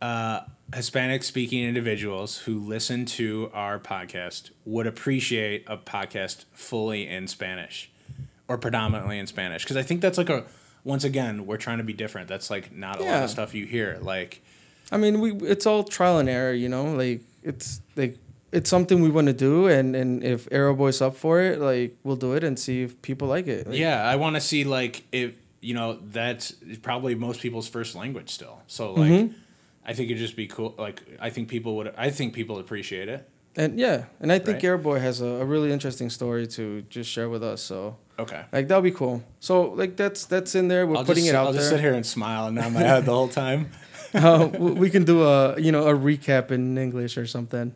uh, Hispanic speaking individuals who listen to our podcast would appreciate a podcast fully in Spanish or predominantly in Spanish? Because I think that's like a once again we're trying to be different. That's like not a lot Yeah. of stuff you hear. Like I mean, we it's all trial and error, you know. Like it's like it's something we want to do, and and if Arrow Boy's up for it, like we'll do it and see if people like it. Like, yeah, I want to see like if you know that's probably most people's first language still. So like. Mm-hmm. I think it'd just be cool. Like, I think people would. I think people appreciate it. and yeah, and I think Right. Arrow Boy has a, a really interesting story to just share with us. So Okay. like that'll be cool. So like that's that's in there. We're I'll putting just, it out there. I'll just sit here and smile and nod my head the whole time. uh, we can do a you know a recap in English or something.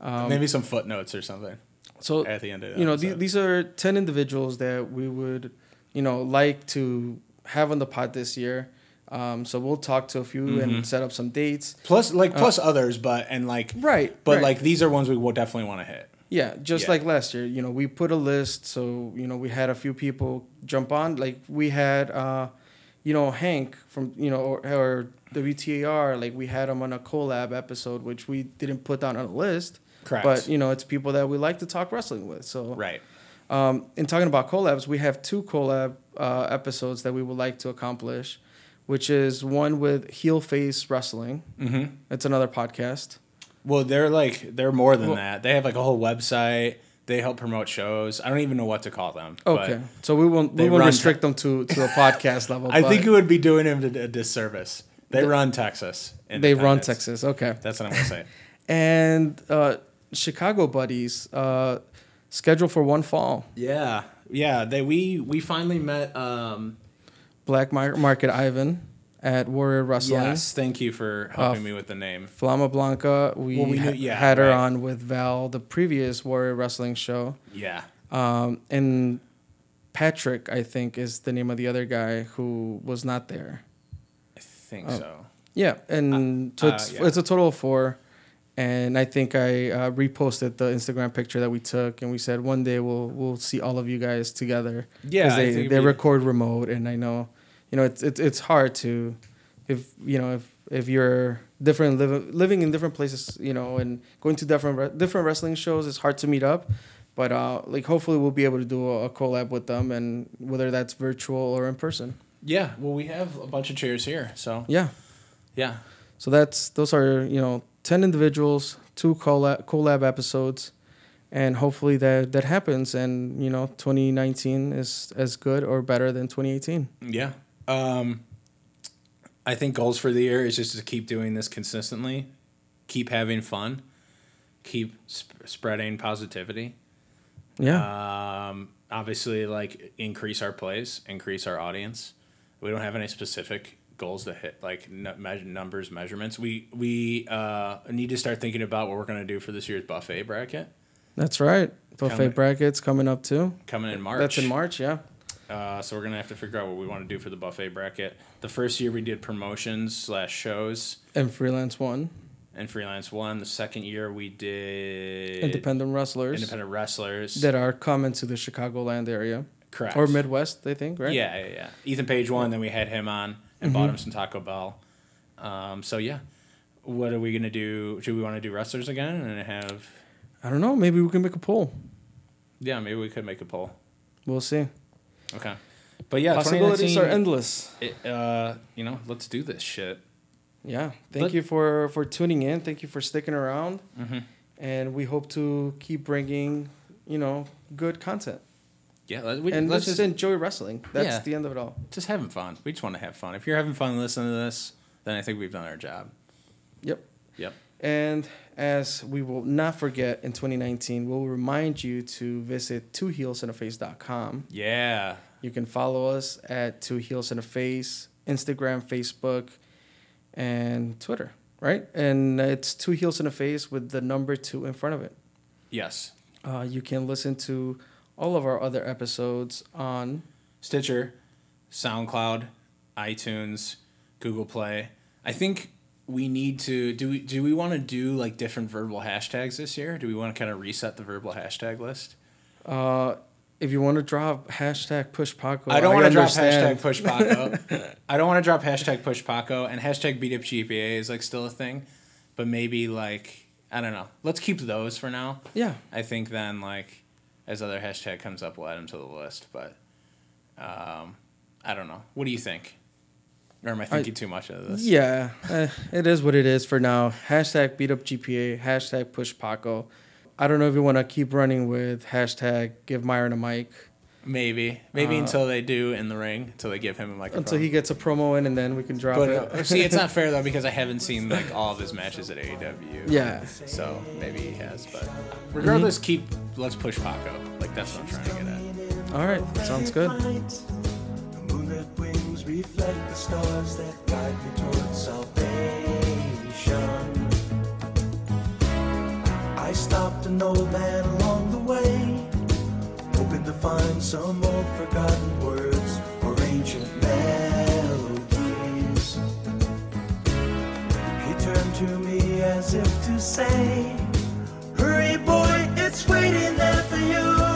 Um, Maybe some footnotes or something so at the end of it. you know the, these are 10 individuals that we would you know like to have on the pod this year um, so we'll talk to a few Mm-hmm. and set up some dates plus like plus others, but and like right but right. like these are ones we will definitely want to hit. yeah just Yeah. like last year you know we put a list so you know we had a few people jump on like we had uh you know hank from you know or, or wtar like we had him on a collab episode which we didn't put down on a list Correct. but you know it's people that we like to talk wrestling with so Right. Um, in talking about collabs, we have two collab uh, episodes that we would like to accomplish, which is one with Heel Face Wrestling. Mm-hmm. It's another podcast. Well, they're like they're more than Well- that. They have like a whole website. They help promote shows. I don't even know what to call them. but Okay, so we won't we won't restrict them to, to a podcast level. I think it would be doing them a disservice. They run Texas. they run Texas. Okay, That's what I'm gonna say. and uh, Chicago buddies uh, scheduled for one fall. yeah, yeah. They we we finally met. um Black Market Ivan at Warrior Wrestling. Yes, thank you for helping me with the name. Flama Blanca, we, Well, we knew- yeah, had her right. on with Val, the previous Warrior Wrestling show. Yeah. Um, and Patrick, I think, is the name of the other guy who was not there. I think Oh. so. Yeah, and so uh, it's yeah. it's a total of four. And I think I uh, reposted the Instagram picture that we took, and we said one day we'll we'll see all of you guys together. Yeah, they they record remote, and I know, you know, it's it's it's hard to, if you know if if you're different living living in different places, you know, and going to different re- different wrestling shows, it's hard to meet up. But uh, like hopefully we'll be able to do a, a collab with them, and whether that's virtual or in person. Yeah. Well, we have a bunch of chairs here, so Yeah. yeah. So that's those are you know ten individuals, two collab collab episodes, and hopefully that that happens. And you know, 2019 is as good or better than 2018. Yeah. Um, I think goals for the year is just to keep doing this consistently, keep having fun, keep sp- spreading positivity. Yeah. Um, obviously, like increase our plays, increase our audience. We don't have any specific goals to hit, like n- numbers, measurements. We we uh, need to start thinking about what we're going to do for this year's buffet bracket That's right. Buffet Coming- brackets coming up too. coming in March. That's in March. Yeah. Uh, so we're gonna have to figure out what we want to do for the buffet bracket. The first year we did promotions slash shows And freelance one, and freelance one. The second year we did independent wrestlers independent wrestlers. that are coming to the Chicagoland area correct or Midwest. I think right. Yeah, yeah, yeah. Ethan Page won. Then we had him on and bought him some Taco Bell. Um, so yeah, what are we gonna do? Do we want to do wrestlers again and have? I don't know. Maybe we can make a poll. Yeah, maybe we could make a poll. We'll see. Okay, but yeah, Possibilities are endless. it, uh, you know, let's do this shit. Yeah. Thank Let- you for for tuning in. Thank you for sticking around. Mm-hmm. and we hope to keep bringing you know good content Yeah, let, we, and let's just enjoy wrestling that's Yeah. the end of it all just having fun. We just want to have fun. If you're having fun listening to this, then I think we've done our job. yep Yep. And as we will not forget in 2019, we'll remind you to visit twoheelsandaface.com. Yeah. You can follow us at Two Heels a Face, Instagram, Facebook, and Twitter, right? And it's Two Heels a Face with the number two in front of it. Yes. Uh, you can listen to all of our other episodes on Stitcher, SoundCloud, iTunes, Google Play. I think we need to do we do we want to do like different verbal hashtags this year? Do we want to kind of reset the verbal hashtag list? Uh, if you want to drop hashtag push Paco, I don't want to drop understand. hashtag push Paco. I don't want to drop hashtag push Paco and hashtag beat up GPA is like still a thing, but maybe like I don't know. Let's keep those for now. Yeah, I think then like as other hashtag comes up, we'll add them to the list. But um, I don't know. What do you think? Or am I thinking too much of this? yeah, eh, it is what it is for now. Hashtag beat up GPA, hashtag push Paco. I don't know if you want to keep running with hashtag give Myron a mic Maybe, maybe until they do in the ring, until they give him like a microphone. Uh, until he gets a promo in, and then we can drop But it. uh, see, it's not fair though because I haven't seen like all of his matches at AEW. Yeah. So maybe he has, but regardless, keep let's push Paco. Like that's what I'm trying to get at. All right, sounds good. The moonlit wings reflect the stars that guide me towards salvation. I stopped an old man find some old forgotten words or ancient melodies. He turned to me as if to say, Hurry, boy, it's waiting there for you.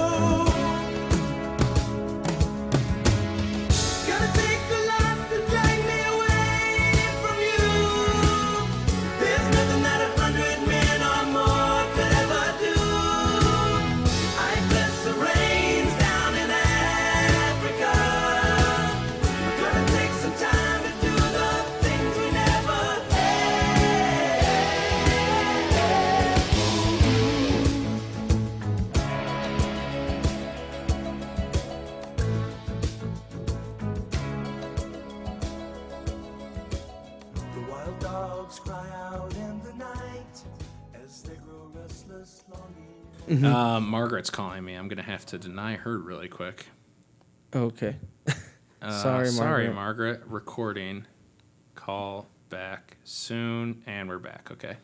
Longing. Um, Margaret's calling me. I'm gonna have to deny her really quick. Okay. Uh, Sorry, sorry, Margaret. Margaret. Recording. Call back soon, and we're back. Okay.